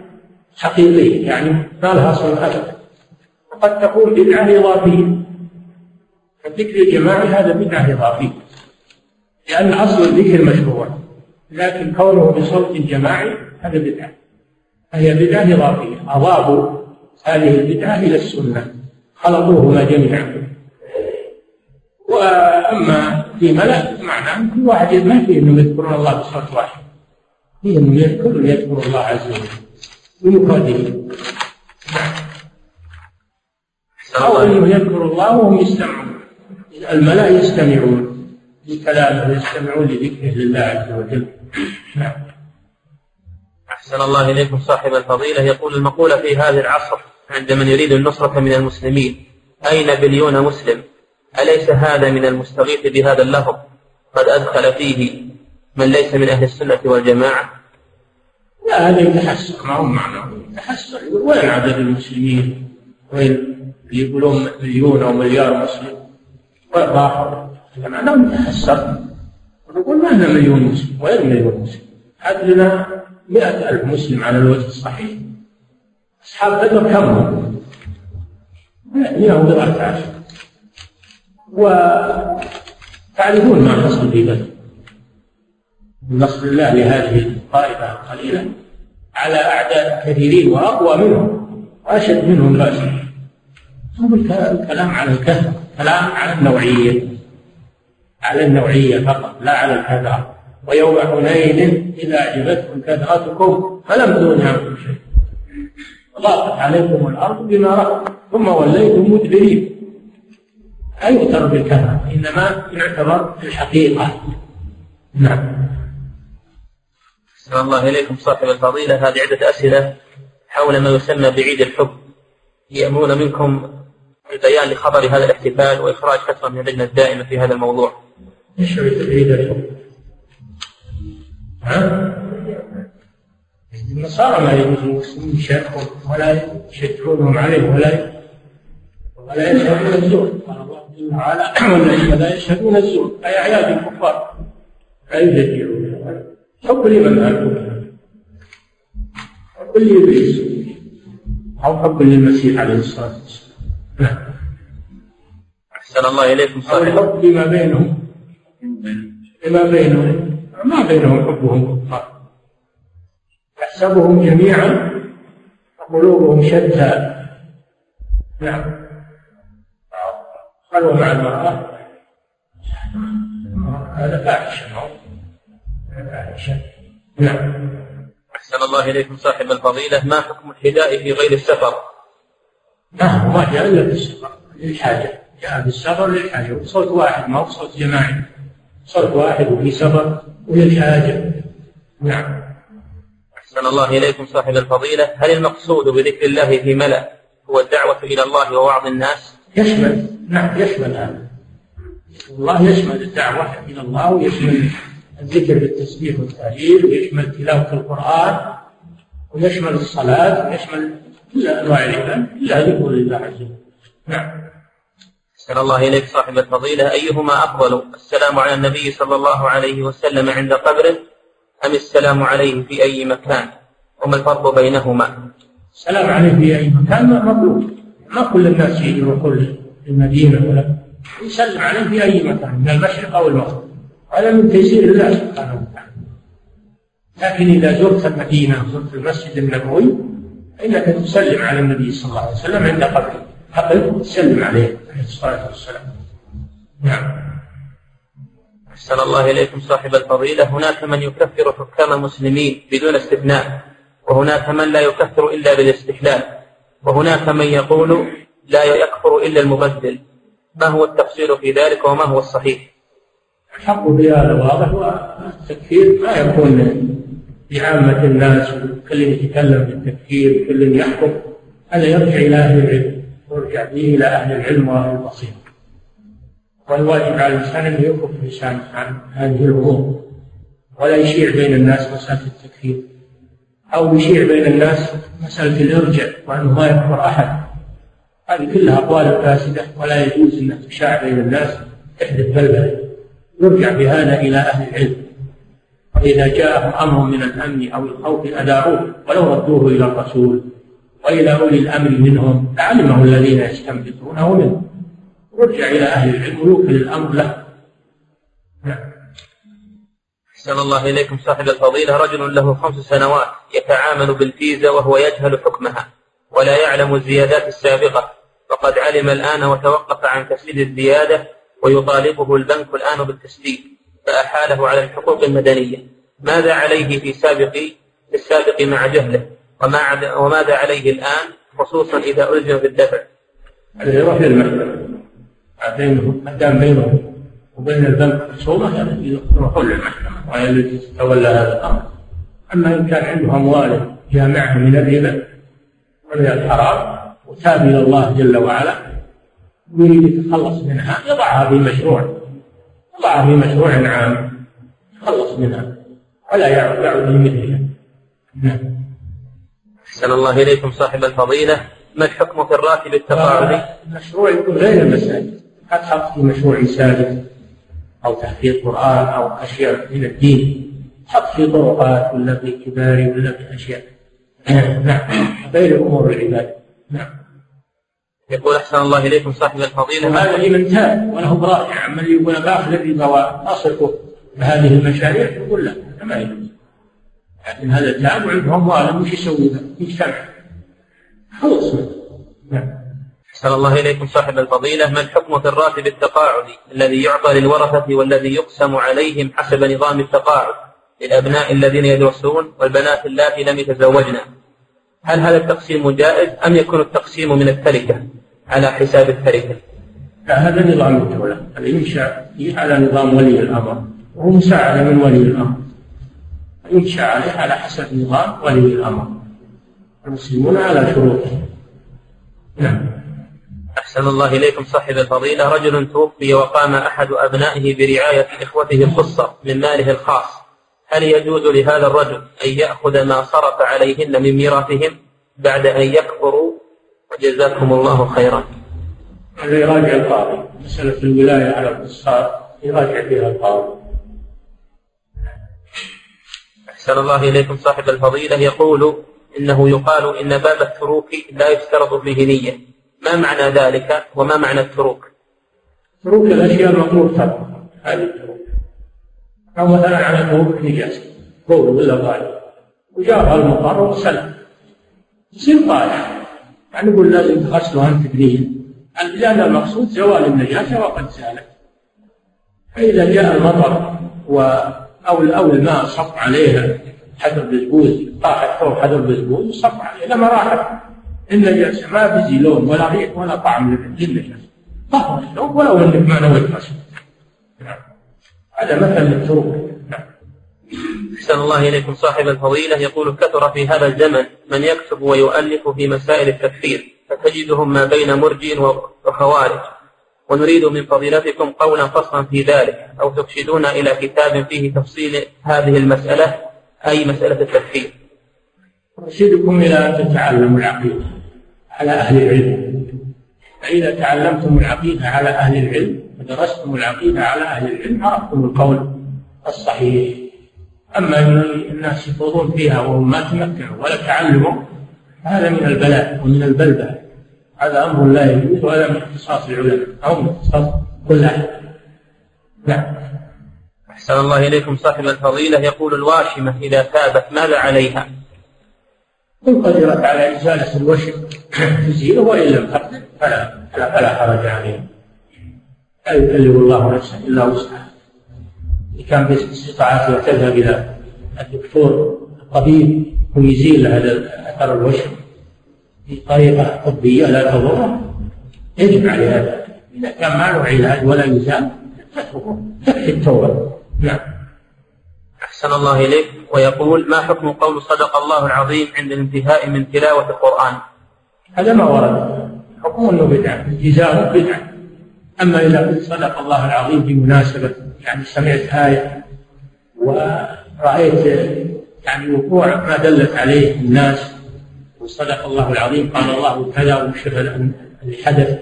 حقيقية يعني ما لها أصل أبدا وقد تكون بدعة إضافية. الذكر الجماعي هذا بدعة إضافية. لأن أصل الذكر مشروع لكن كونه بصوت جماعي هذا بدعة. هي بدعة إضافية. أضافوا هذه البدعة إلى السنة. خلطوهما جميعا. وأما في ملأ معناه كل واحد ما فيه أنهم يذكرون الله بصوت واحد. فيه أنهم يذكر يذكر الله عز وجل. بمفرده أو أنه يذكر الله وهم يستمعون. الملأ يستمعون لكلامه يستمعون لذكره لله عز وجل. نعم. أحسن الله إليكم صاحب الفضيلة. يقول المقولة في هذا العصر عند من يريد النصرة من المسلمين. أين بليون مسلم؟ أليس هذا من المستغيث بهذا اللفظ؟ قد أدخل فيه من ليس من أهل السنة والجماعة. لا هذا يتحسر ما هو معنى؟ يتحسر يقول وين عدد المسلمين وين يقولون مليون أو مليار مسلم؟ وآخر معناه يتحسر ونقول ما لنا مليون مسلم وين مليون مسلم. لنا مئة ألف مسلم على الوجه الصحيح. أصحاب بدر كم هم؟ مئة وبضعة عشر. وتعرفون ما حصل في بدر. نصر الله لهذه الطائفة القليلة على أعداء كثيرين وأقوى منهم وأشد منهم بأسا هو الكلام على الكثرة كلام على النوعية على النوعية فقط لا على الكثرة ويوم حنين إذا أعجبتكم كثرتكم فلم تغن عنكم شيء. ضاقت عليكم الأرض بما رحمت ثم وليتم مدبرين. لا يؤثر بالكثرة إنما يعتبر في الحقيقة. نعم. أحسن الله إليكم صاحب الفضيلة هذه عدة أسئلة حول ما يسمى بعيد الحب يأمرون منكم البيان لخبر هذا الاحتفال وإخراج فتوى من اللجنة الدائمة في هذا الموضوع. إيش عيد الحب؟ ها؟ النصارى ما يجوز المسلمين يشاركون ولا يشجعونهم عليه ولا ولا يشهدون الزور قال الله جل وعلا والذين لا يشهدون الزور أي أعياد الكفار لا يشجعون حب لمن هاكم حب لابليس أو حب للمسيح عليه الصلاة والسلام. نعم أحسن الله إليكم. صحيح. الحب لما بينهم. لما بينهم. ما بينهم حبهم كفار. تحسبهم جميعا. وقلوبهم شتى. نعم. خلوا مع المرأة. هذا فاحشة. فاحشة نعم أحسن الله إليكم صاحب الفضيلة. ما حكم الحذاء في غير السفر؟ نعم ما جاء إلا في السفر. للحاجة. جاء في السفر للحاجة. وصوت واحد ما هو صوت جماعي. صوت واحد وفي سفر وللحاجة نعم. أحسن الله إليكم صاحب الفضيلة. هل المقصود بذكر الله في ملأ هو الدعوة إلى الله ووعظ الناس؟ يشمل. نعم يشمل هذا. الله يشمل الدعوة إلى الله ويشمل الذكر بالتسبيح والتهليل ويشمل تلاوة القرآن ويشمل الصلاة ويشمل كل أنواع العباد إلا ذكر لله عز وجل. نعم. أحسن الله إليك صاحب الفضيلة. أيهما أفضل؟ السلام على النبي صلى الله عليه وسلم عند قبره أم السلام عليه في أي مكان؟ وما الفرق بينهما؟ السلام عليه في أي مكان مطلوب ما كل الناس يروحون المدينة ولا يسلم عليه في أي مكان من المشرق أو المغرب. هذا من تيسير الله سبحانه وتعالى. لكن إذا زرت المدينة زرت المسجد النبوي فإنك تسلم على النبي صلى الله عليه وسلم عند قبره. حقل تسلم عليه عليه الصلاة والسلام. نعم. أحسن الله إليكم صاحب الفضيلة. هناك من يكفر حكام المسلمين بدون استثناء وهناك من لا يكفر إلا بالاستحلال وهناك من يقول لا يكفر إلا المبدل ما هو التفصيل في ذلك وما هو الصحيح؟ الحق بهذا واضح والتكفير ما يكون بعامة الناس وكل يتكلم بالتكفير وكل يحكم. هذا يرجع إلى أهل العلم يرجع به إلى أهل العلم وأهل البصيرة. والواجب على الإنسان أن يكف لسانه عن هذه الأمور ولا يشيع بين الناس مسألة التكفير أو يشيع بين الناس مسألة الإرجاء وأنه ما يكفر أحد. هذه كلها أقوال فاسدة ولا يجوز أن تشاع بين الناس. تحدث بلبلة يرجع بهذا إلى أهل العلم. وإذا جاءهم أمر من الأمن أو الخوف أذاعوه ولو ردوه إلى الرسول وإلى أولي الأمر منهم لعلمه الذين يستنبطونه منه. يرجع إلى أهل العلم ويوكل الأمر له. نعم. أحسن الله إليكم صاحب الفضيلة. رجل له خمس سنوات يتعامل بالفيزا وهو يجهل حكمها ولا يعلم الزيادات السابقة. وقد علم الآن وتوقف عن تسديد الزيادة ويطالبه البنك الآن بالتسديد فأحاله على الحقوق المدنية. ماذا عليه في سابق في السابق مع جهله؟ وما وماذا عليه الآن خصوصا إذا ألزم بالدفع؟ يروح للمحكمة ما دام بينه وبين البنك خصومة يعني يروحون للمحكمة وهي التي تتولى هذا الأمر. أما إن كان عنده أموال جامعة من الربا ومن الحرام وتاب إلى الله جل وعلا يريد يتخلص منها يضعها في مشروع. يضعها في مشروع عام يتخلص منها. ولا يعود لمثلها نعم. أحسن الله إليكم صاحب الفضيلة. ما الحكم في الراتب التقاعدي؟ المشروع يكون غير المساجد. قد تحط في مشروع مساجد أو تحفيظ قرآن أو أشياء من الدين. تحط في طرقات ولا في كبار ولا في أشياء. نعم. غير أمور العباد. نعم. يقول أحسن الله إليكم صاحب الفضيلة. وهذا لمن تاب وله براءة عمن يقول باخذ الربا وأصرفه بهذه المشاريع يقول لا ما يجوز لكن هذا تاب وعنده أموال وش يسوي؟ يجتمع خلص نعم. أحسن الله إليكم صاحب الفضيلة. ما الحكم في الراتب التقاعدي الذي يعطى للورثة والذي يقسم عليهم حسب نظام التقاعد للأبناء الذين يدرسون والبنات اللاتي لم يتزوجن؟ هل هذا التقسيم جائز أم يكون التقسيم من التركة؟ على حساب التركة لا هذا نظام الدولة. هذا ينشأ على نظام ولي الأمر وهو مساعدة من ولي الأمر. ينشأ عليه على حسب نظام ولي الأمر. المسلمون على شروطه نعم. أحسن الله إليكم صاحب الفضيلة. رجل توفي وقام أحد أبنائه برعاية إخوته الخصة من ماله الخاص. هل يجوز لهذا الرجل أن يأخذ ما صرف عليهن من ميراثهم بعد أن يكفروا وجزاكم الله خيرا. هذا يراجع القاضي. مسألة الولاية على القصار يراجع فيها القاضي. أحسن الله إليكم صاحب الفضيلة. يقول إنه يقال إن باب التروك لا يشترط فيه نية. ما معنى ذلك وما معنى التروك؟ تروك الأشياء المأمور ترك. هذه التروك. أو مثلا على تروك نجاسة بول ولا غالي وجاء المطر وسلم. يصير طالع. يعني تغسله أنت بنية لأن المقصود زوال النجاسة وقد زالت فإذا جاء المطر و أو أو الماء صب عليها حجر بزبوز طاح الثوب حجر بزبوز صب عليه لما راحت النجاسة ما بيجي لون ولا ريح ولا طعم للنجاسة طهر الثوب ولو انك ما نويت غسل نعم. هذا مثل نعم أحسن الله إليكم صاحب الفضيلة. يقول كثر في هذا الزمن من يكتب ويؤلف في مسائل التكفير فتجدهم ما بين مرجي وخوارج. ونريد من فضيلتكم قولا فصلا في ذلك أو ترشدون إلى كتاب فيه تفصيل هذه المسألة أي مسألة التكفير أرشدكم إلى أن تتعلموا العقيدة على أهل العلم. فإذا تعلمتم العقيدة على أهل العلم ودرستم العقيدة على أهل العلم عرفتم القول الصحيح. أما الناس يخوضون فيها وهم ما تمكنوا ولا تعلموا هذا من البلاء ومن البلبل. هذا أمر لا يجوز وهذا من اختصاص العلماء. أو من اختصاص كل أحد. نعم. أحسن الله إليكم صاحب الفضيلة. يقول الواشمة إذا تابت ماذا عليها؟ إن قدرت على إزالة الوشم تزيله وإن لم تقدر فلا فلا, حرج عليها. لا يكلف الله نفسا إلا وسعها. كان باستطاعته تذهب إلى الدكتور الطبيب ويزيل هذا أثر الوشم بطريقة طبية لا تضره. يجب عليه هذا. إذا كان ما له علاج ولا يزال تتركه. تكفي التوبة. نعم. أحسن الله إليك. ويقول ما حكم قول صدق الله العظيم عند الانتهاء من تلاوة القرآن؟ هذا ما ورد. حكم أنه بدعة. الجزاء بدعة. أما إذا قلت صدق الله العظيم بمناسبة يعني سمعت آية ورأيت يعني وقوع ما دلت عليه الناس. وصدق الله العظيم. قال الله كذا وشبه اللي حدث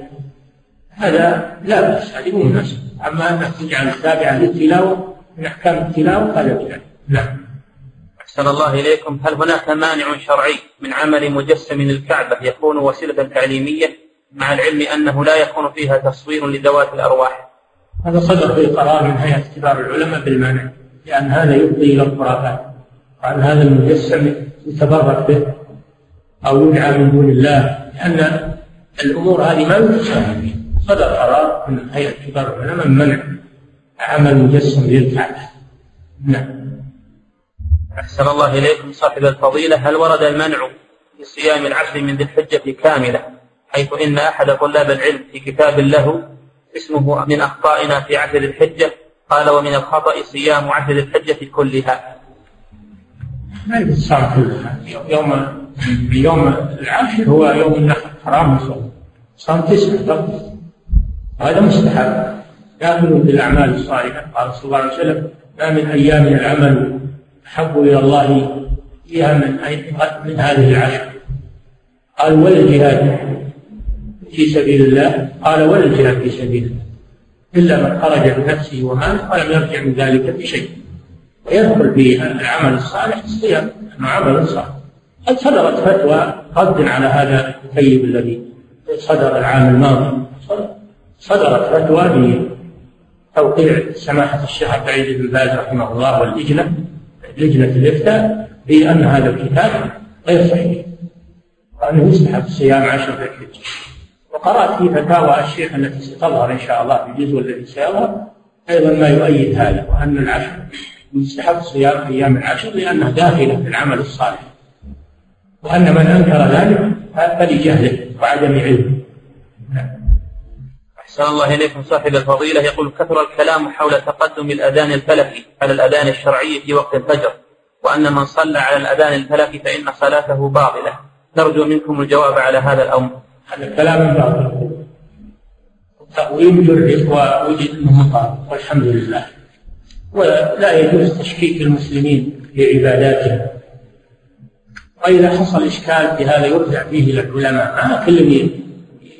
هذا لا بأس هذه مناسبة أما أنك تجعل تابعا للتلاوة من أحكام التلاوة هذا بدعة نعم. أحسن الله إليكم. هل هناك مانع شرعي من عمل مجسم الكعبة يكون وسيلة تعليمية مع العلم أنه لا يكون فيها تصوير لذوات الأرواح؟ هذا صدر في قرار من هيئة كبار العلماء بالمنع لأن هذا يفضي إلى الخرافات. وعن هذا المجسم يتبرك به أو يدعى من دون الله لأن الأمور هذه ما يتساهل فيها صدر قرار من هيئة كبار العلماء منع عمل مجسم للكعبة نعم. أحسن الله إليكم صاحب الفضيلة. هل ورد المنع في صيام العشر من ذي الحجة كاملة حيث إن أحد طلاب العلم في كتاب له اسمه من أخطائنا في عشر الحجة. قال ومن الخطأ صيام عشر الحجة كلها. ما يصام كلها يوم يوم العاشر هو يوم النحر حرام الصوم. صام تسعة فقط. هذا مستحب. داخل في الأعمال الصالحة. قال صلى الله عليه وسلم ما من أيام العمل أحب إلى الله فيها من من هذه العشر. قال ولا الجهاد في سبيل الله قال ولا الجهاد في سبيل الله. إلا من خرج بنفسه وماله ولم يرجع من ذلك بشيء. ويدخل في العمل الصالح الصيام انه عمل صالح. قد صدرت فتوى رد على هذا الكيب الذي صدر العام الماضي. صدرت فتوى بتوقيع سماحة الشيخ عبد العزيز بن باز رحمه الله واللجنة لجنة الإفتاء بأن هذا الكتاب غير صحيح. وأنه يستحب صيام عشر ذي الحجة وقرأت في فتاوى الشيخ التي ستظهر إن شاء الله في الجزء الذي سيظهر. أيضا ما يؤيد هذا وأن العشر يستحب صيام أيام العشر لأنها داخلة في العمل الصالح. وأن من أنكر ذلك فلجهله وعدم علمه. أحسن الله إليكم صاحب الفضيلة. يقول كثر الكلام حول تقدم الأذان الفلكي على الأذان الشرعي في وقت الفجر وأن من صلى على الأذان الفلكي فإن صلاته باطلة. نرجو منكم الجواب على هذا الأمر. هذا كلام باطل. التأويل جرب ووجد أنه مطار والحمد لله. ولا يجوز تشكيك المسلمين في عباداتهم. وإذا حصل إشكال في هذا يرجع فيه إلى العلماء. ما كل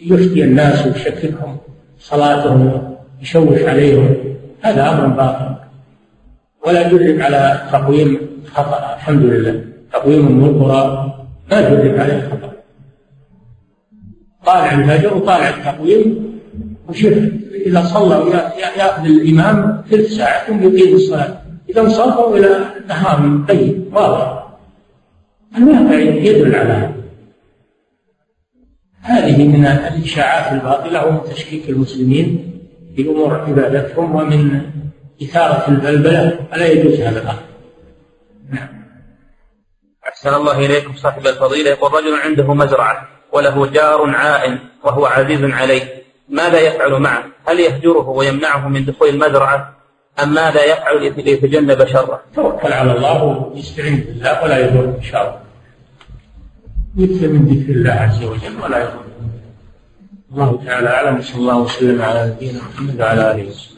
يفتي الناس ويشككهم صلاتهم يشوش عليهم؟ هذا أمر باطل. ولا جرب على تقويم خطأ الحمد لله. تقويم من القرى ما جرب عليه خطأ. طالع الفجر وطالع التقويم وشوف إذا صلى يأخذ الإمام ثلث ساعة ثم يقيم الصلاة. إذا انصرفوا إلى نهار طيب. واضح. الواقع يدل على هذا. هذه من الإشاعات الباطلة ومن تشكيك المسلمين في أمور عبادتهم ومن إثارة البلبلة. فلا يجوز هذا الأمر؟ نعم. أحسن الله إليكم صاحب الفضيلة. يقول رجل عنده مزرعة. وله جار عائن وهو عزيز عليه ماذا يفعل معه؟ هل يهجره ويمنعه من دخول المزرعة أم ماذا يفعل ليتجنب شره؟ توكل على الله ويستعين بالله ولا يضر إن شاء الله. من ذكر الله عز وجل ولا يضر. الله تعالى أعلم صلى الله وسلم على نبينا محمد وعلى آله وصحبه.